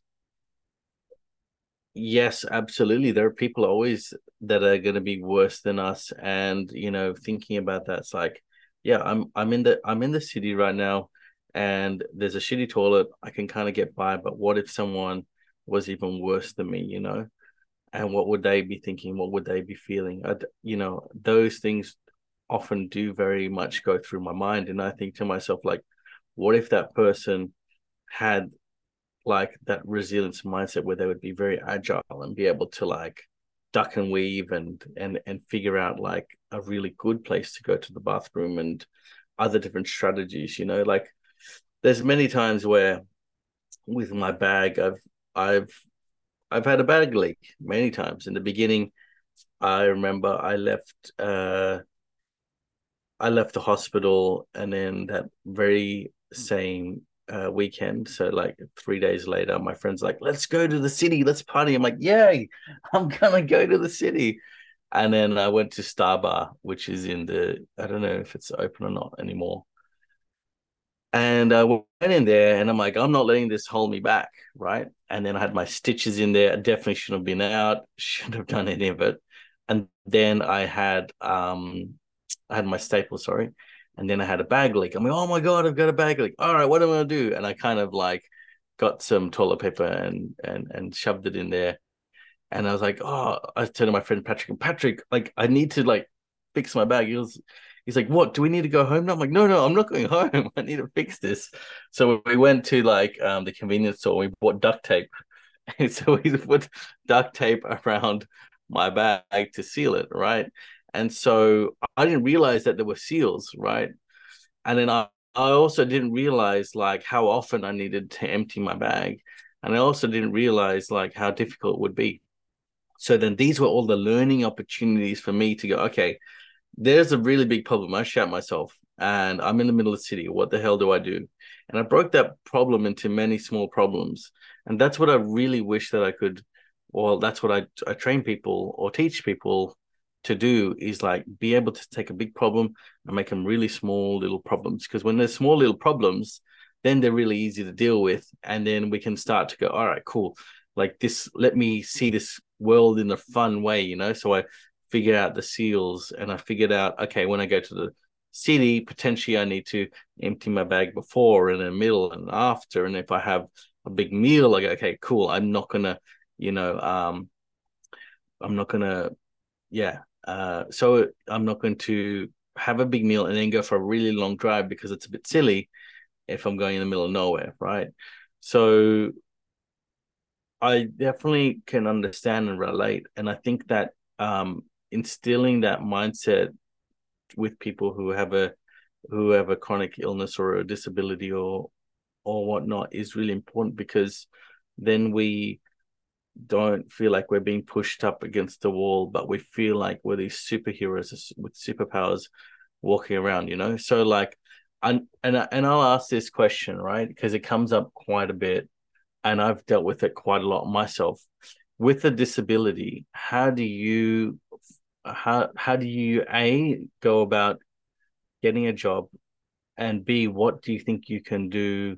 yes absolutely there are people always that are going to be worse than us and you know thinking about that's like yeah i'm i'm in the i'm in the city right now and there's a shitty toilet i can kind of get by but what if someone was even worse than me, you know? And what would they be thinking? What would they be feeling? I, you know, those things often do very much go through my mind. And I think to myself, like, what if that person had like that resilience mindset where they would be very agile and be able to like duck and weave and and and figure out like a really good place to go to the bathroom and other different strategies you know like there's many times where with my bag i've I've I've had a bag leak many times. In the beginning, I remember I left uh I left the hospital, and then that very same uh, weekend, so like three days later, my friend's like, "Let's go to the city, let's party." I'm like, "Yay, (laughs) I'm gonna go to the city." And then I went to Starbar, which is in the I don't know if it's open or not anymore. And I went in there and I'm like, I'm not letting this hold me back. Right. And then I had my stitches in there. I definitely shouldn't have been out, (laughs) shouldn't have done any of it. And then I had um I had my staple, sorry. And then I had a bag leak. I'm like, oh my God, I've got a bag leak. All right, what am I gonna do? And I kind of like got some toilet paper and and and shoved it in there. And I was like, oh, I turned to my friend Patrick, and Patrick, like I need to like fix my bag. He was he's like, "What? Do we need to go home?" now?" I'm like, "No, no, I'm not going (laughs) home. I need to fix this." So we went to like um, the convenience store. We bought duct tape, and (laughs) so we put duct tape around my bag to seal it, right? And so I didn't realize that there were seals, right? And then I, I also didn't realize like how often I needed to empty my bag, and I also didn't realize like how difficult it would be. So then these were all the learning opportunities for me to go, okay, there's a really big problem. I shout myself and I'm in the middle of the city. What the hell do I do? And I broke that problem into many small problems. And that's what I really wish that I could, well, that's what I, I train people or teach people to do is like be able to take a big problem and make them really small little problems. Because when there's small little problems, then they're really easy to deal with. And then we can start to go, all right, cool. Like this, let me see this world in a fun way, you know? So I figured out the seals and I figured out, okay, when I go to the city, potentially I need to empty my bag before and in the middle and after. And if I have a big meal, like, okay, cool, I'm not gonna, you know, um, I'm not gonna, yeah. Uh, so I'm not going to have a big meal and then go for a really long drive because it's a bit silly if I'm going in the middle of nowhere, right? So I definitely can understand and relate. And I think that um, instilling that mindset with people who have a who have a chronic illness or a disability or or whatnot is really important because then we don't feel like we're being pushed up against the wall, but we feel like we're these superheroes with superpowers walking around, you know? So like and and and I'll ask this question, right? Because it comes up quite a bit and I've dealt with it quite a lot myself. With a disability, how do you how how do you a go about getting a job and b what do you think you can do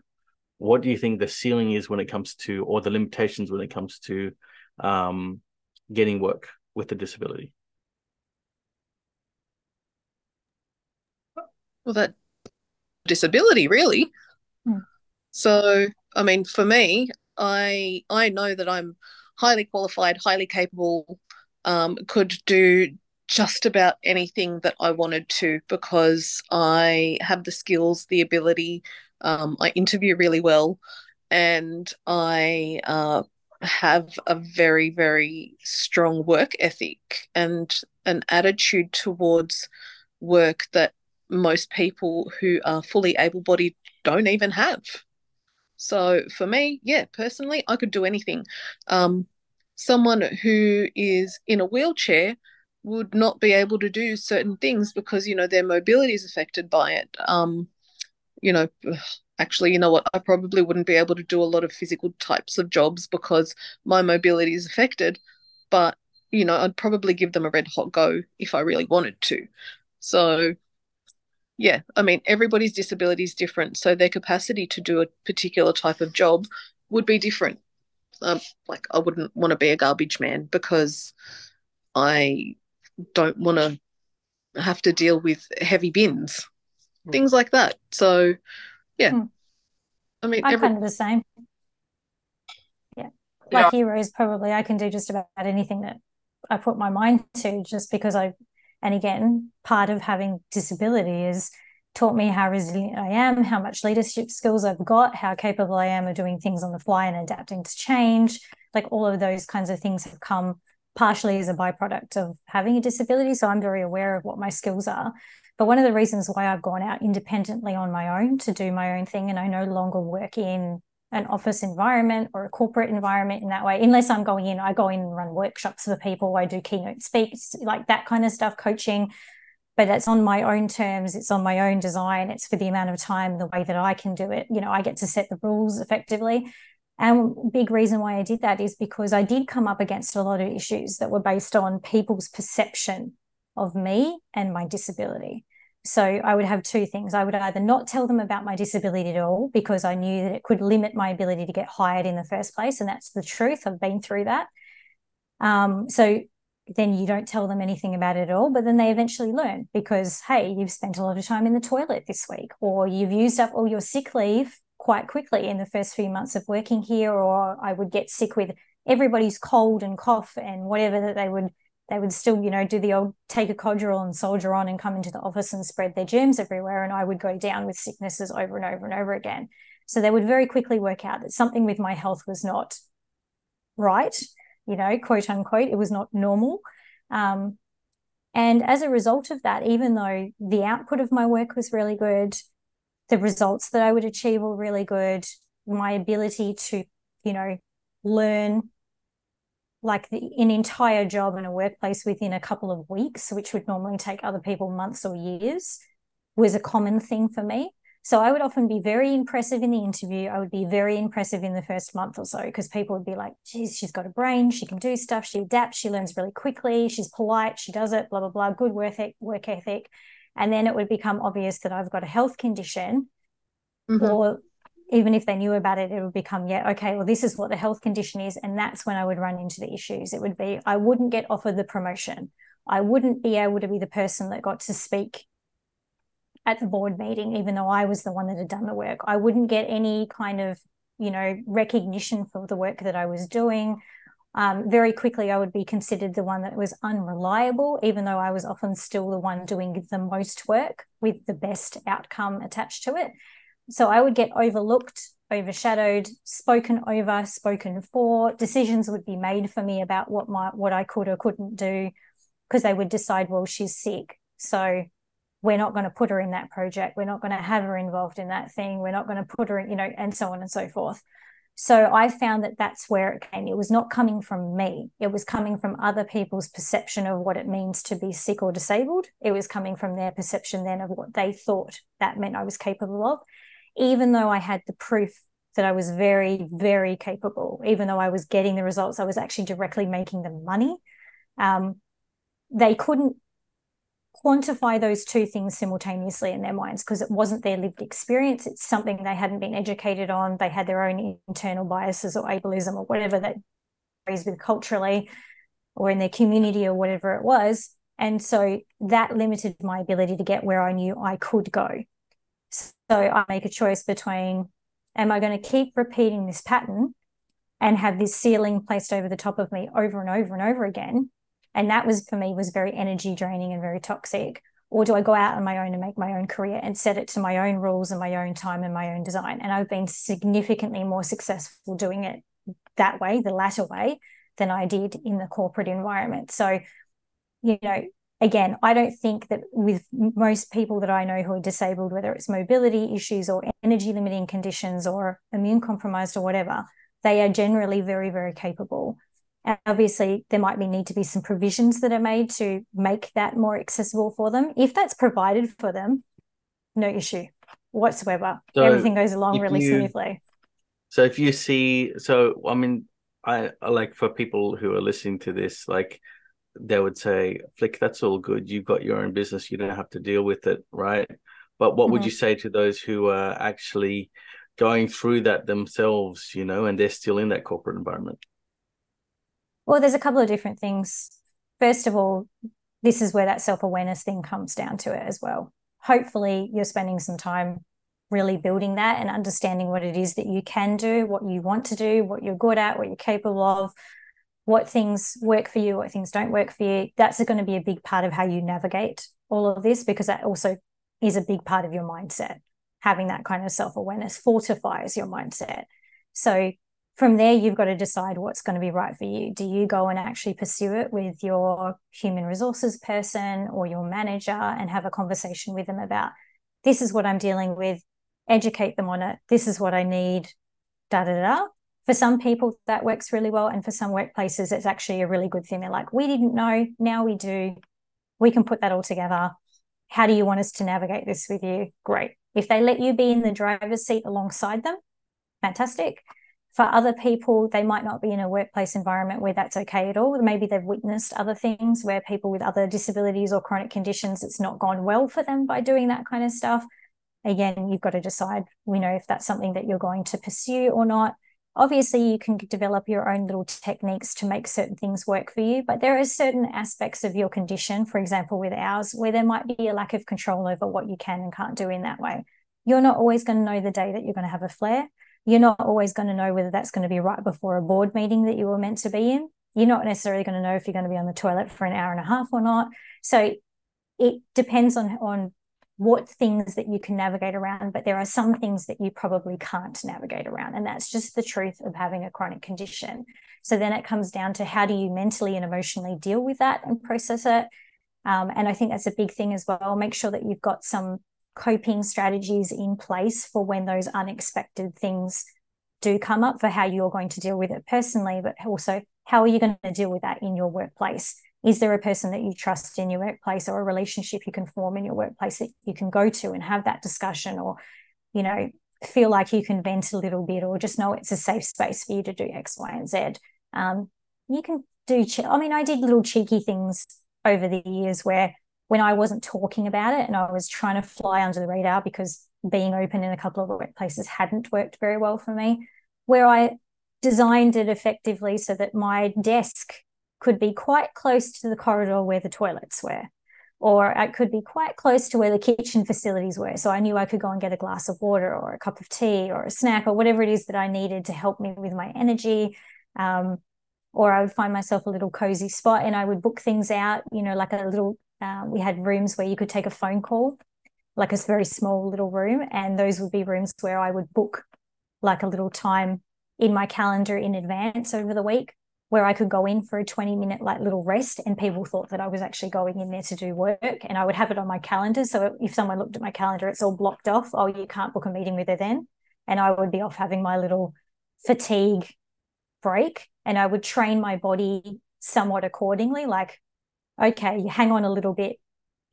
what do you think the ceiling is when it comes to or the limitations when it comes to um, getting work with a disability well that disability really hmm. so i mean for me i i know that i'm highly qualified highly capable um, could do just about anything that I wanted to because I have the skills, the ability. Um, I interview really well, and I uh, have a very, very strong work ethic and an attitude towards work that most people who are fully able bodied don't even have. So for me, yeah, personally, I could do anything. Um, someone who is in a wheelchair would not be able to do certain things because you know their mobility is affected by it um you know (sighs) actually you know what? I probably wouldn't be able to do a lot of physical types of jobs because my mobility is affected but you know i'd probably give them a red hot go if i really wanted to. So yeah i mean everybody's disability is different so their capacity to do a particular type of job would be different. Um, like I wouldn't want to be a garbage man because I don't want to have to deal with heavy bins, mm. things like that. So, yeah. Mm. I mean, I'm every- kind of the same. Yeah. Like yeah. heroes, probably I can do just about anything that I put my mind to just because I, and again, part of having disability is taught me how resilient I am, how much leadership skills I've got, how capable I am of doing things on the fly and adapting to change. Like all of those kinds of things have come partially as a byproduct of having a disability. So I'm very aware of what my skills are. But one of the reasons why I've gone out independently on my own to do my own thing and I no longer work in an office environment or a corporate environment in that way, unless I'm going in, I go in and run workshops for people, I do keynote speaks, like that kind of stuff, coaching. But it's on my own terms it's on my own design it's for the amount of time the way that i can do it. You know i get to set the rules effectively. And big reason why i did that is because i did come up against a lot of issues that were based on people's perception of me and my disability so I would have two things. I would either not tell them about my disability at all because I knew that it could limit my ability to get hired in the first place. And that's the truth. I've been through that. Um, so then you don't tell them anything about it at all, but then they eventually learn because, hey, you've spent a lot of time in the toilet this week, or you've used up all your sick leave quite quickly in the first few months of working here, or I would get sick with everybody's cold and cough and whatever that they would they would still, you know, do the old take a Codral and soldier on and come into the office and spread their germs everywhere. And I would go down with sicknesses over and over and over again. So they would very quickly work out that something with my health was not right you know, quote unquote, it was not normal. Um, and as a result of that, even though the output of my work was really good, the results that I would achieve were really good, my ability to, you know, learn like the, an entire job in a workplace within a couple of weeks, which would normally take other people months or years, was a common thing for me. So I would often be very impressive in the interview. I would be very impressive in the first month or so because people would be like, geez, she's got a brain. She can do stuff. She adapts. She learns really quickly. She's polite. She does it, blah, blah, blah. Good work, work ethic. And then it would become obvious that I've got a health condition. Mm-hmm. Or even if they knew about it, it would become, yeah, okay, well, this is what the health condition is. And that's when I would run into the issues. It would be, I wouldn't get offered the promotion. I wouldn't be able to be the person that got to speak at the board meeting, even though I was the one that had done the work. I wouldn't get any kind of, you know, recognition for the work that I was doing. Um, very quickly, I would be considered the one that was unreliable, even though I was often still the one doing the most work with the best outcome attached to it. So I would get overlooked, overshadowed, spoken over, spoken for. Decisions would be made for me about what my what I could or couldn't do, because they would decide, well, she's sick, so we're not going to put her in that project. We're not going to have her involved in that thing. We're not going to put her in you know and so on and so forth. So i found that that's where it came. It was not coming from me. It was coming from other people's perception of what it means to be sick or disabled. It was coming from their perception then of what they thought that meant i was capable of even though i had the proof that i was very very capable even though i was getting the results i was actually directly making the money um, they couldn't quantify those two things simultaneously in their minds because it wasn't their lived experience. It's something they hadn't been educated on. They had their own internal biases or ableism or whatever that raised with culturally or in their community or whatever it was. And so that limited my ability to get where I knew I could go. So I make a choice between am I going to keep repeating this pattern and have this ceiling placed over the top of me over and over and over again? and that was for me was very energy draining and very toxic or do I go out on my own and make my own career and set it to my own rules and my own time and my own design? And I've been significantly more successful doing it that way, the latter way, than I did in the corporate environment. So, you know, again, I don't think that with most people that I know who are disabled, whether it's mobility issues or energy limiting conditions or immune compromised or whatever, they are generally very, very capable. And obviously, there might be need to be some provisions that are made to make that more accessible for them. If that's provided for them, no issue whatsoever. So Everything goes along really you, smoothly. So if you see, so I mean, I like for people who are listening to this, like they would say, Flic, that's all good. You've got your own business. You don't have to deal with it, right? But what mm-hmm. would you say to those who are actually going through that themselves, you know, and they're still in that corporate environment? Well, there's a couple of different things. First of all, this is where that self awareness thing comes down to it as well. Hopefully, you're spending some time really building that and understanding what it is that you can do, what you want to do, what you're good at, what you're capable of, what things work for you, what things don't work for you. That's going to be a big part of how you navigate all of this because that also is a big part of your mindset. Having that kind of self awareness fortifies your mindset. So from there you've got to decide what's going to be right for you do you go and actually pursue it with your human resources person or your manager and have a conversation with them about this is what i'm dealing with educate them on it this is what i need da da da for some people that works really well and for some workplaces it's actually a really good thing they're like we didn't know now we do we can put that all together how do you want us to navigate this with you? Great. If they let you be in the driver's seat alongside them, fantastic. For other people, they might not be in a workplace environment where that's okay at all. Maybe they've witnessed other things where people with other disabilities or chronic conditions, it's not gone well for them by doing that kind of stuff. Again, you've got to decide, you know, if that's something that you're going to pursue or not. Obviously, you can develop your own little techniques to make certain things work for you, but there are certain aspects of your condition, for example, with ours, where there might be a lack of control over what you can and can't do in that way. You're not always going to know the day that you're going to have a flare. You're not always going to know whether that's going to be right before a board meeting that you were meant to be in. You're not necessarily going to know if you're going to be on the toilet for an hour and a half or not. So it depends on on what things that you can navigate around, but there are some things that you probably can't navigate around. And that's just the truth of having a chronic condition. So then it comes down to how do you mentally and emotionally deal with that and process it. Um, and I think that's a big thing as well. Make sure that you've got some coping strategies in place for when those unexpected things do come up for how you're going to deal with it personally, but also how are you going to deal with that in your workplace? Is there a person that you trust in your workplace or a relationship you can form in your workplace that you can go to and have that discussion or you know feel like you can vent a little bit or just know it's a safe space for you to do x y and z? Um, you can do i mean i did little cheeky things over the years where when i wasn't talking about it and i was trying to fly under the radar because being open in a couple of workplaces hadn't worked very well for me where i designed it effectively so that my desk could be quite close to the corridor where the toilets were, or it could be quite close to where the kitchen facilities were. So I knew I could go and get a glass of water or a cup of tea or a snack or whatever it is that I needed to help me with my energy. Um, or I would find myself a little cozy spot and I would book things out, you know, like a little, uh, we had rooms where you could take a phone call, like a very small little room. And those would be rooms where I would book like a little time in my calendar in advance over the week where I could go in for a 20 minute like little rest and people thought that I was actually going in there to do work and I would have it on my calendar. So if someone looked at my calendar, it's all blocked off. Oh, you can't book a meeting with her then. And I would be off having my little fatigue break and I would train my body somewhat accordingly. Like, okay, you hang on a little bit.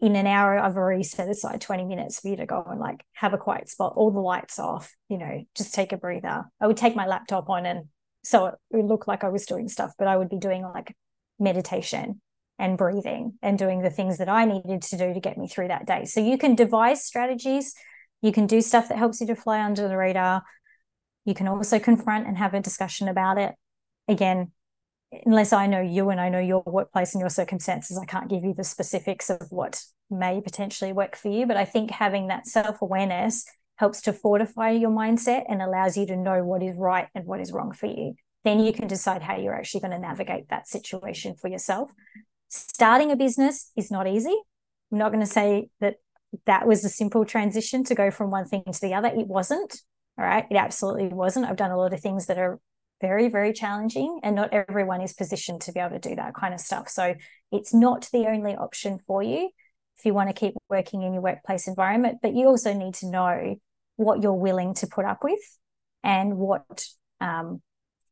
In an hour, I've already set aside 20 minutes for you to go and like have a quiet spot, all the lights off, you know, just take a breather. I would take my laptop on and so it would look like I was doing stuff, but I would be doing like meditation and breathing and doing the things that I needed to do to get me through that day. So you can devise strategies. You can do stuff that helps you to fly under the radar. You can also confront and have a discussion about it. Again, unless I know you and I know your workplace and your circumstances, I can't give you the specifics of what may potentially work for you. But I think having that self awareness helps to fortify your mindset and allows you to know what is right and what is wrong for you. Then you can decide how you're actually going to navigate that situation for yourself. Starting a business is not easy. I'm not going to say that that was a simple transition to go from one thing to the other. It wasn't. All right. It absolutely wasn't. I've done a lot of things that are very, very challenging, and not everyone is positioned to be able to do that kind of stuff. So it's not the only option for you if you want to keep working in your workplace environment, but you also need to know what you're willing to put up with and what um,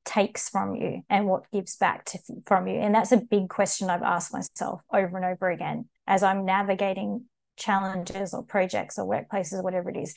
takes from you and what gives back to, from you. And that's a big question I've asked myself over and over again as I'm navigating challenges or projects or workplaces, or whatever it is.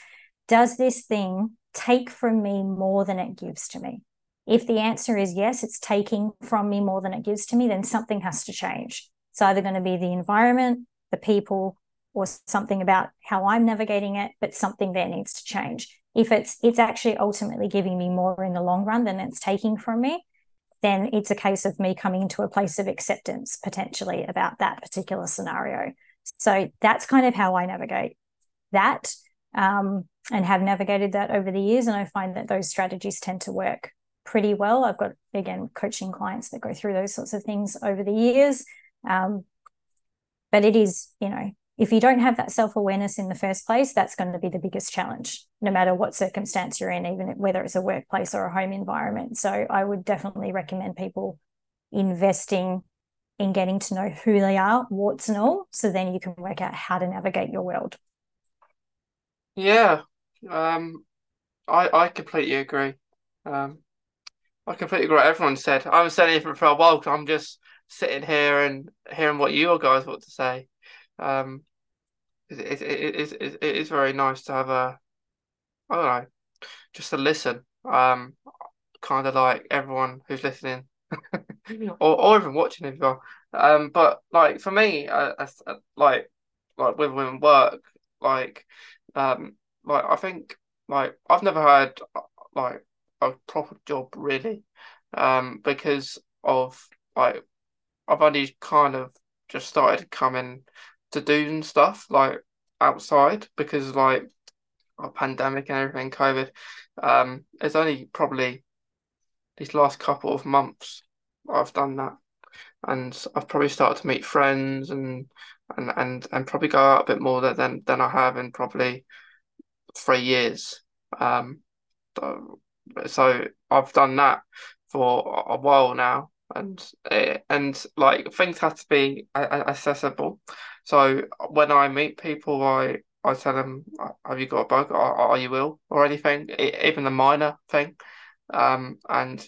Does this thing take from me more than it gives to me? If the answer is yes, it's taking from me more than it gives to me, then something has to change. It's either going to be the environment, the people or something about how I'm navigating it, but something there needs to change. If it's it's actually ultimately giving me more in the long run than it's taking from me, then it's a case of me coming to a place of acceptance potentially about that particular scenario. So that's kind of how I navigate that um, and have navigated that over the years. And I find that those strategies tend to work pretty well. I've got, again, coaching clients that go through those sorts of things over the years. Um, but it is, you know, if you don't have that self awareness in the first place, that's going to be the biggest challenge, no matter what circumstance you're in, even whether it's a workplace or a home environment. So I would definitely recommend people investing in getting to know who they are, warts and all, so then you can work out how to navigate your world. Yeah, um, I I completely agree. Um, I completely agree. Everyone said. I haven't said anything for a while. I'm just sitting here and hearing what you guys want to say. Um, it, it, it, it, it, is very nice to have a I don't know just to listen um kind of like everyone who's listening (laughs) or or even watching if you're um but like for me uh, uh, like like with women work like um like I think like I've never had like a proper job really um because of like I've only kind of just started coming to do stuff like outside because like a pandemic and everything COVID um it's only probably these last couple of months I've done that and I've probably started to meet friends and and and, and probably go out a bit more than than I have in probably three years. Um, so I've done that for a while now, and eh, and like things have to be accessible. So when I meet people, I I tell them, "Have you got a bug? Are, are you ill or anything?" Even the minor thing, um, and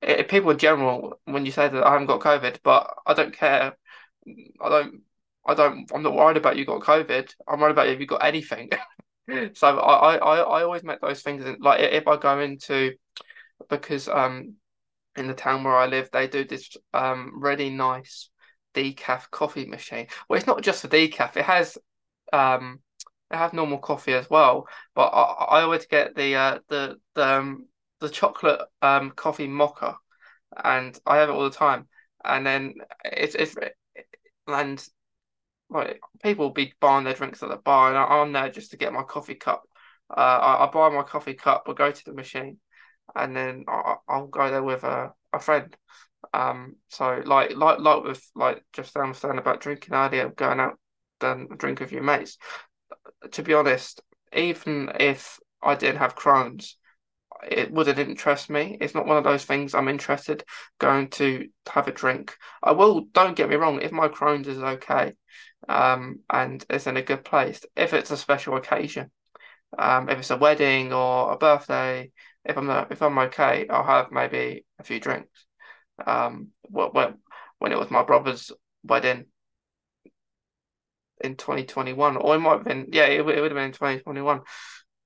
it, people in general, when you say that I haven't got COVID, but I don't care. I don't. I don't. I'm not worried about you got COVID. I'm worried about if you got anything. (laughs) so I, I, I always make those things in, like if I go into because um in the town where I live they do this um really nice decaf coffee machine. Well, it's not just for decaf. It has um it has normal coffee as well. But I, I always get the uh the the um, the chocolate um coffee mocha, and I have it all the time. And then it's it's and like people will be buying their drinks at the bar, and I'm there just to get my coffee cup. Uh, I, I buy my coffee cup, or go to the machine, and then I, I'll go there with a, a friend. Um, so like like like with like just understand about drinking earlier, going out and drink with your mates. To be honest, even if I didn't have Crohn's, it wouldn't interest me. It's not one of those things I'm interested going to have a drink. I will. Don't get me wrong. If my Crohn's is okay, um, and it's in a good place, if it's a special occasion, um, if it's a wedding or a birthday, if I'm if I'm okay, I'll have maybe a few drinks. Um, when when it was my brother's wedding in 2021, or it might have been, yeah, it, it would have been in 2021.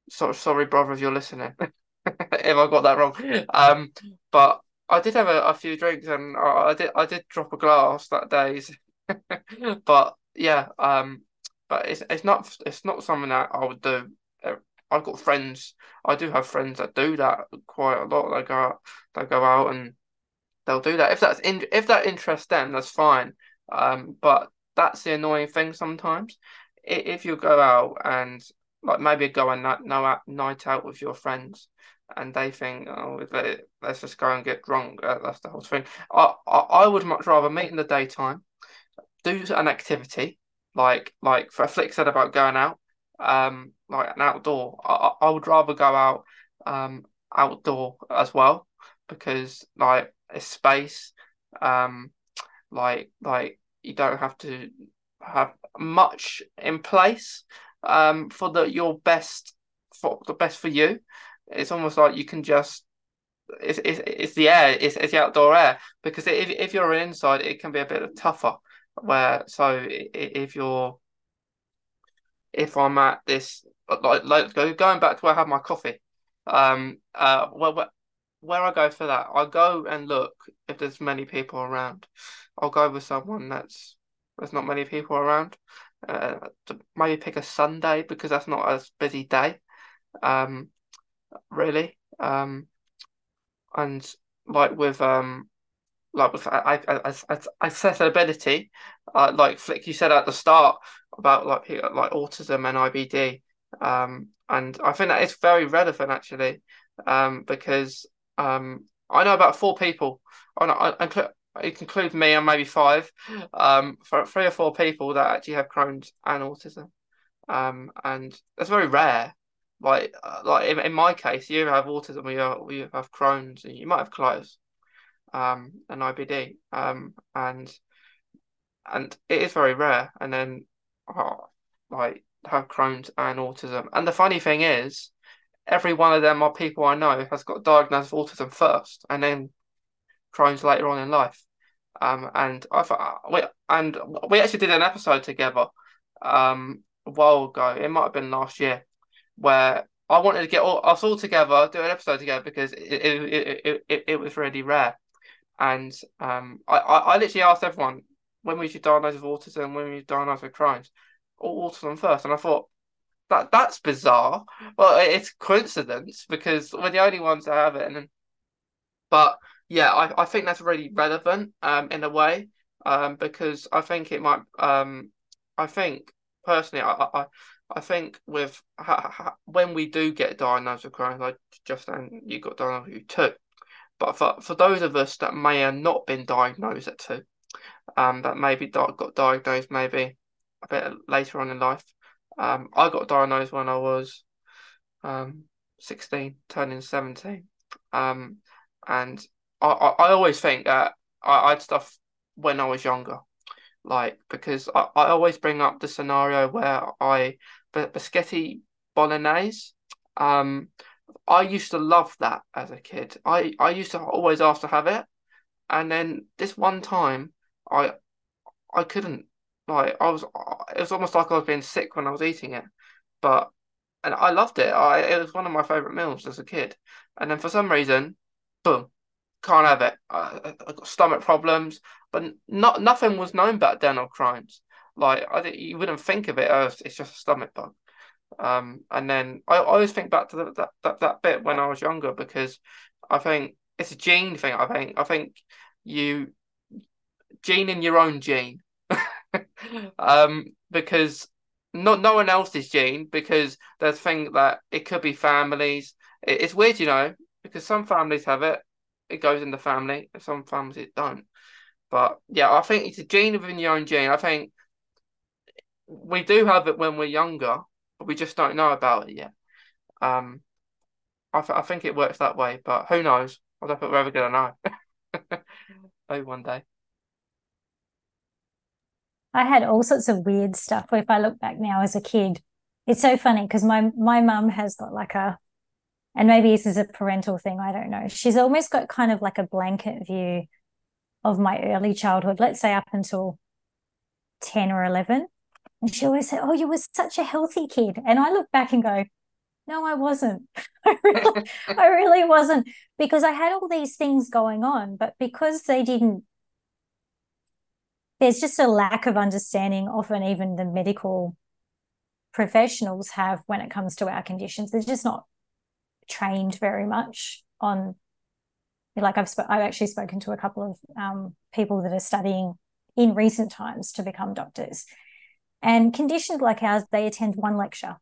So sorry, brother, if you're listening. (laughs) if I got that wrong. Um, but I did have a, a few drinks and I, I, did I did drop a glass that day. (laughs) but yeah, um, but it's it's not it's not something that I would do. Uh, I've got friends. I do have friends that do that quite a lot. They go they go out and they'll do that. If that's in, if that interests them, that's fine. Um, but that's the annoying thing sometimes. If you go out and like maybe go and night, night out with your friends and they think, oh, let's just go and get drunk. That's the whole thing. I, I, I would much rather meet in the daytime, do an activity like like for Flic said about going out, um, like an outdoor. I, I would rather go out um outdoor as well because like it's space, um, like like you don't have to have much in place um for the your best for the best for you it's almost like you can just it's it's, it's the air, it's, it's the outdoor air. Because if if you're inside, it can be a bit tougher. Where so if you're if I'm at this like like going back to where I have my coffee, um uh well where I go for that, I go and look if there's many people around. I'll go with someone that's there's not many people around. Uh, maybe pick a Sunday because that's not a busy day. Um, really. Um, and like with um, like with I I I accessibility, uh, like Flic, you said at the start about like like autism and IBD. Um, and I think that is very relevant actually, um, because um, I know about four people. Include, it includes me and maybe five, um, for three or four people that actually have Crohn's and autism. Um, and that's very rare like uh, like in, in my case, you have autism, we have, we have Crohn's, and you might have colitis, um, and IBD, um, and and it is very rare. And then, oh, like have Crohn's and autism. And the funny thing is, every one of them are people I know has got diagnosed with autism first, and then Crohn's later on in life. Um, and I thought uh, we and we actually did an episode together, um, a while ago. It might have been last year, where I wanted to get all, us all together, do an episode together because it it, it, it, it was really rare. And um, I, I, I literally asked everyone when we should diagnose with autism, when we diagnose with Crohn's, autism first. And I thought that that's bizarre. Well, it's coincidence because we're the only ones that have it. And but yeah, I, I think that's really relevant um in a way um because I think it might um I think personally I I, I think with ha, ha, when we do get diagnosed with Crohn's, like just you got diagnosed with two, but for for those of us that may have not been diagnosed at two, um that maybe got diagnosed maybe a bit later on in life, um I got diagnosed when I was um 16 turning 17 um and I, I, always think that I, I had stuff when I was younger, like because I, I always bring up the scenario where I spaghetti bolognese. Um, I used to love that as a kid. I I used to always ask to have it, and then this one time I I couldn't. Like I was, it was almost like I was being sick when I was eating it, but and I loved it. I it was one of my favorite meals as a kid, and then for some reason, boom, can't have it. I, I got stomach problems, but not nothing was known about dental crimes. Like I you wouldn't think of it as it's just a stomach bug. Um, and then I, I always think back to the, that, that that bit when I was younger because I think it's a gene thing. I think I think you gene in your own gene. (laughs) um, because not no one else's gene because there's thing that it could be families. It, it's weird, you know, because some families have it it goes in the family. Some families it don't. But yeah, I think it's a gene within your own gene. I think we do have it when we're younger, but we just don't know about it yet. Um, I, th- I think it works that way, but who knows? I don't think we're ever gonna know. (laughs) Maybe one day. I had all sorts of weird stuff. If I look back now as a kid, it's so funny because my my mum has got like a and maybe this is a parental thing, I don't know. She's almost got kind of like a blanket view of my early childhood, let's say up until 10 or 11. And she always said, Oh, you were such a healthy kid. And I look back and go, No, I wasn't. (laughs) I, really, I really wasn't because I had all these things going on, but because they didn't, there's just a lack of understanding, often even the medical professionals have when it comes to our conditions. They're just not trained very much on like I've sp- I've actually spoken to a couple of um, people that are studying in recent times to become doctors, and conditions like ours, they attend one lecture.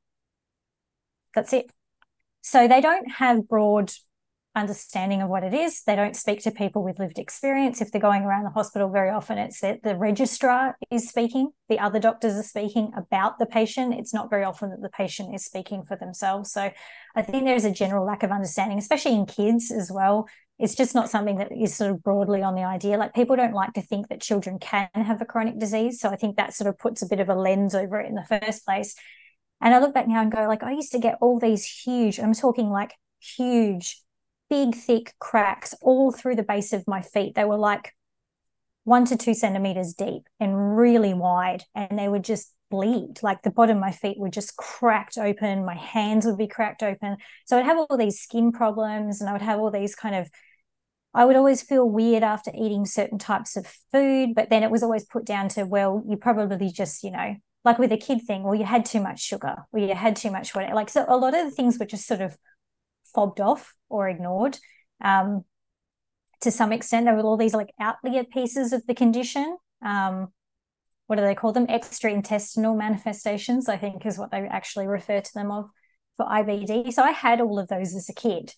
That's it. So they don't have broad understanding of what it is. They don't speak to people with lived experience. If they're going around the hospital, very often it's that the registrar is speaking, the other doctors are speaking about the patient. It's not very often that the patient is speaking for themselves. So I think there's a general lack of understanding, especially in kids as well. It's just not something that is sort of broadly on the idea. Like people don't like to think that children can have a chronic disease. So I think that sort of puts a bit of a lens over it in the first place. And I look back now and go, like, I used to get all these huge, I'm talking like huge big, thick cracks all through the base of my feet. They were like one to two centimeters deep and really wide, and they would just bleed. Like the bottom of my feet were just cracked open, my hands would be cracked open. So I'd have all these skin problems, and I would have all these kind of I would always feel weird after eating certain types of food, but then it was always put down to, well, you probably just, you know, like with a kid thing, well, you had too much sugar or you had too much whatever. Like, so a lot of the things were just sort of fobbed off or ignored. Um, to some extent, there were all these like outlier pieces of the condition. Um, what do they call them? Extra intestinal manifestations, I think, is what they actually refer to them of for IBD. So I had all of those as a kid.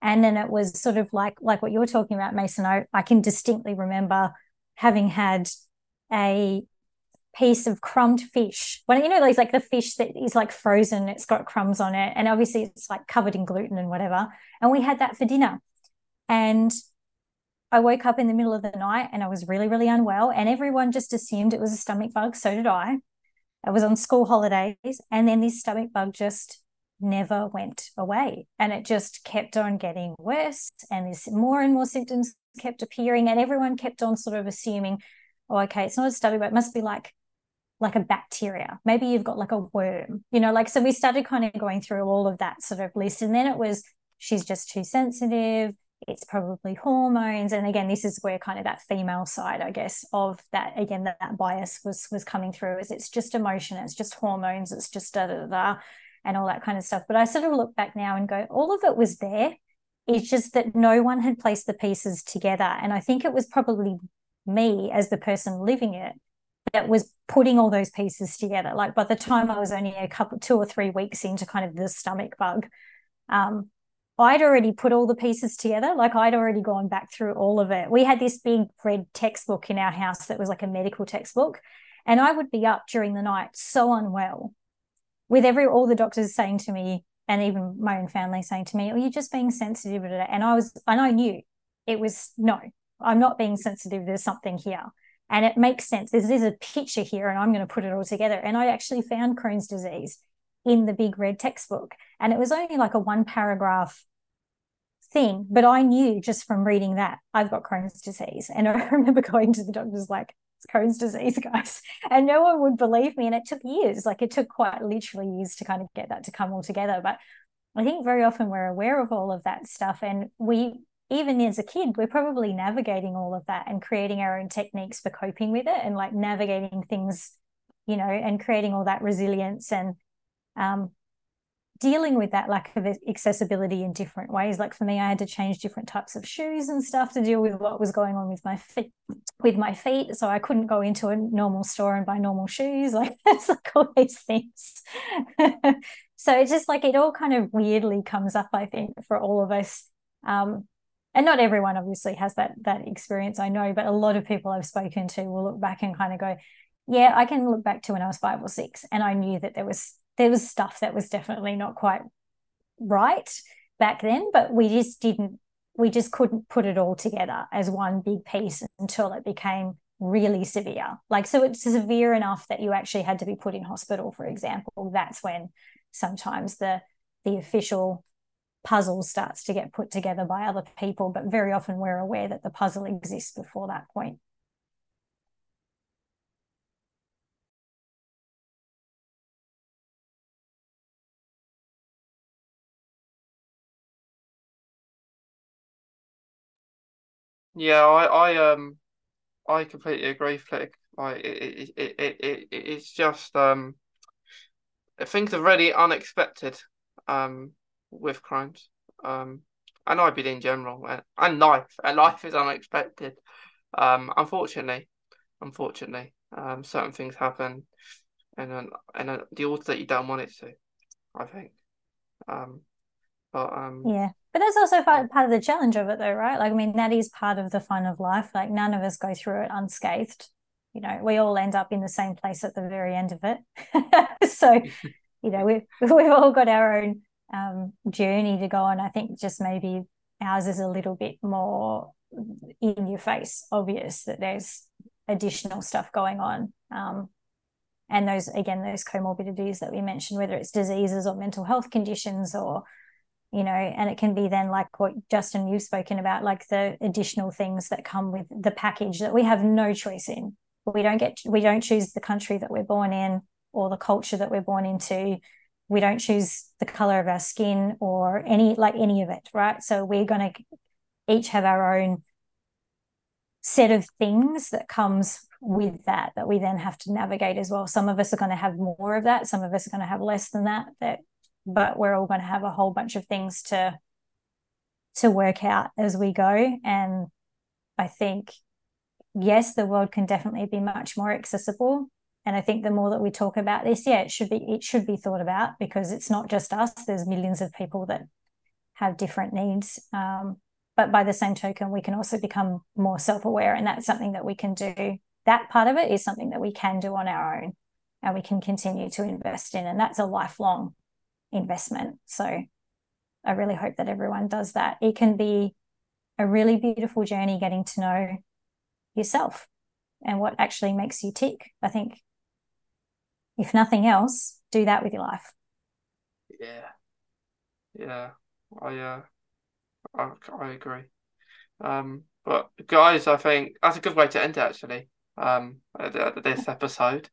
And then it was sort of like like what you were talking about, Mason. I, I can distinctly remember having had a piece of crumbed fish. Well, you know, those like the fish that is like frozen, it's got crumbs on it, and obviously it's like covered in gluten and whatever. And we had that for dinner. And I woke up in the middle of the night and I was really, really unwell. And everyone just assumed it was a stomach bug. So did I. I was on school holidays. And then this stomach bug just never went away. And it just kept on getting worse. And this more and more symptoms kept appearing. And everyone kept on sort of assuming, oh, okay, it's not a stomach bug. It must be like like a bacteria. Maybe you've got like a worm, you know, like so we started kind of going through all of that sort of list. And then it was she's just too sensitive. It's probably hormones. And again, this is where kind of that female side, I guess, of that again, that, that bias was was coming through is it's just emotion, it's just hormones, it's just da da da and all that kind of stuff. But I sort of look back now and go, all of it was there. It's just that no one had placed the pieces together. And I think it was probably me as the person living it that was putting all those pieces together. Like by the time I was only a couple, two or three weeks into kind of the stomach bug, um, I'd already put all the pieces together. Like I'd already gone back through all of it. We had this big red textbook in our house that was like a medical textbook. And I would be up during the night so unwell with every all the doctors saying to me, and even my own family saying to me, "Are you just being sensitive to it?" And I was, and I knew it was no, I'm not being sensitive. There's something here and it makes sense. There's, there's a picture here, and I'm going to put it all together. And I actually found Crohn's disease in the big red textbook, and it was only like a one paragraph thing, but I knew just from reading that I've got Crohn's disease. And (laughs) I remember going to the doctors like, it's Crohn's disease, guys. And no one would believe me. And it took years, like it took quite literally years to kind of get that to come all together. But I think very often we're aware of all of that stuff and we even as a kid, we're probably navigating all of that and creating our own techniques for coping with it and like navigating things, you know, and creating all that resilience and um, dealing with that lack of accessibility in different ways. Like for me, I had to change different types of shoes and stuff to deal with what was going on with my feet. With my feet, so I couldn't go into a normal store and buy normal shoes. (laughs) Like it's like all these things. (laughs) so it's just like it all kind of weirdly comes up. I think for all of us. Um, and not everyone obviously has that that experience i know but a lot of people i've spoken to will look back and kind of go yeah i can look back to when i was five or six and i knew that there was there was stuff that was definitely not quite right back then but we just didn't we just couldn't put it all together as one big piece until it became really severe. Like so it's severe enough that you actually had to be put in hospital for example. That's when sometimes the the official puzzle starts to get put together by other people, but very often we're aware that the puzzle exists before that point. Yeah, I, I um I completely agree, Flic. Like it, it, it, it, it's just um things are really unexpected. Um with Crohn's um, and IBD in general, and, and life. And life is unexpected. Um, unfortunately, unfortunately, um, certain things happen, and and the order that you don't want it to. I think. Um, but um, yeah, but that's also part, part of the challenge of it, though, right? Like, I mean, that is part of the fun of life. Like, none of us go through it unscathed. You know, we all end up in the same place at the very end of it. (laughs) so, (laughs) you know, we've (laughs) we've all got our own um, journey to go on. I think just maybe ours is a little bit more in your face, obvious that there's additional stuff going on. Um, and those, again, those comorbidities that we mentioned, whether it's diseases or mental health conditions or, you know, and it can be then like what Justan, you've spoken about, like the additional things that come with the package that we have no choice in. We don't get, we don't choose the country that we're born in or the culture that we're born into we don't choose the color of our skin or any like any of it right? So we're going to each have our own set of things that comes with that that we then have to navigate as well. Some of us are going to have more of that some of us are going to have less than that that but we're all going to have a whole bunch of things to to work out as we go. And i think yes the world can definitely be much more accessible and I think the more that we talk about this, yeah, it should be it should be thought about because it's not just us. There's millions of people that have different needs. Um, but by the same token, we can also become more self-aware, and that's something that we can do. That part of it is something that we can do on our own, and we can continue to invest in, and that's a lifelong investment. So I really hope that everyone does that. It can be a really beautiful journey getting to know yourself and what actually makes you tick. I think if nothing else, do that with your life. Yeah, yeah, I uh, I, I agree. Um, but guys, I think that's a good way to end it actually. Um, this episode.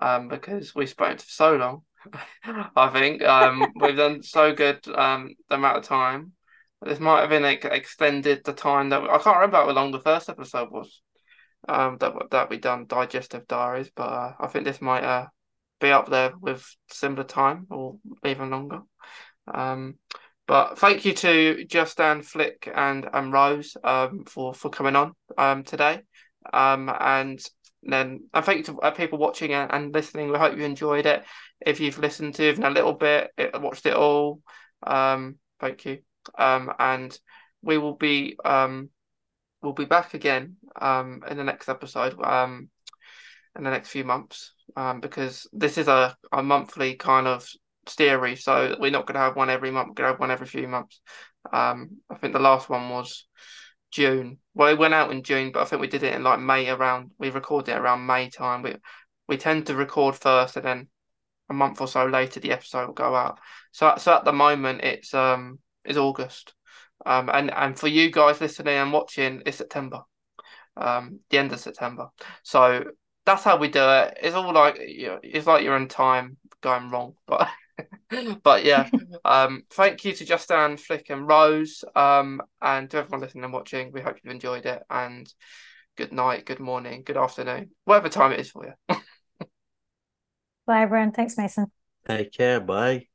um, because we spoke for so long. (laughs) I think um, (laughs) we've done so good um, the amount of time. This might have been like, extended the time that I can't remember how long the first episode was. Um, that that we done digestive diaries, but uh, I think this might uh be up there with similar time or even longer. Um, but thank you to Justan, Flic, and and Rose um for for coming on um today. Um, and then and thank you to uh, people watching and, and listening. We hope you enjoyed it. If you've listened to even a little bit, it, watched it all, um, thank you. Um, and we will be um, we'll be back again um in the next episode um in the next few months um because this is a a monthly kind of theory, so we're not going to have one every month. We're going to have one every few months. Um, I think the last one was June. Well, it went out in June, but I think we did it in like May around. We recorded it around May time. We we tend to record first, and then a month or so later the episode will go out. So so at the moment it's um it's August, um and and for you guys listening and watching it's September, um the end of September. So that's how we do it. It's all like you know, it's like you're in time going wrong, (laughs) but. but yeah, (laughs) um, thank you to Justan, Flic, and Rose, um, and to everyone listening and watching. We hope you've enjoyed it, and good night, good morning, good afternoon, whatever time it is for you. (laughs) Bye, everyone. Thanks, Mason. Take care. Bye.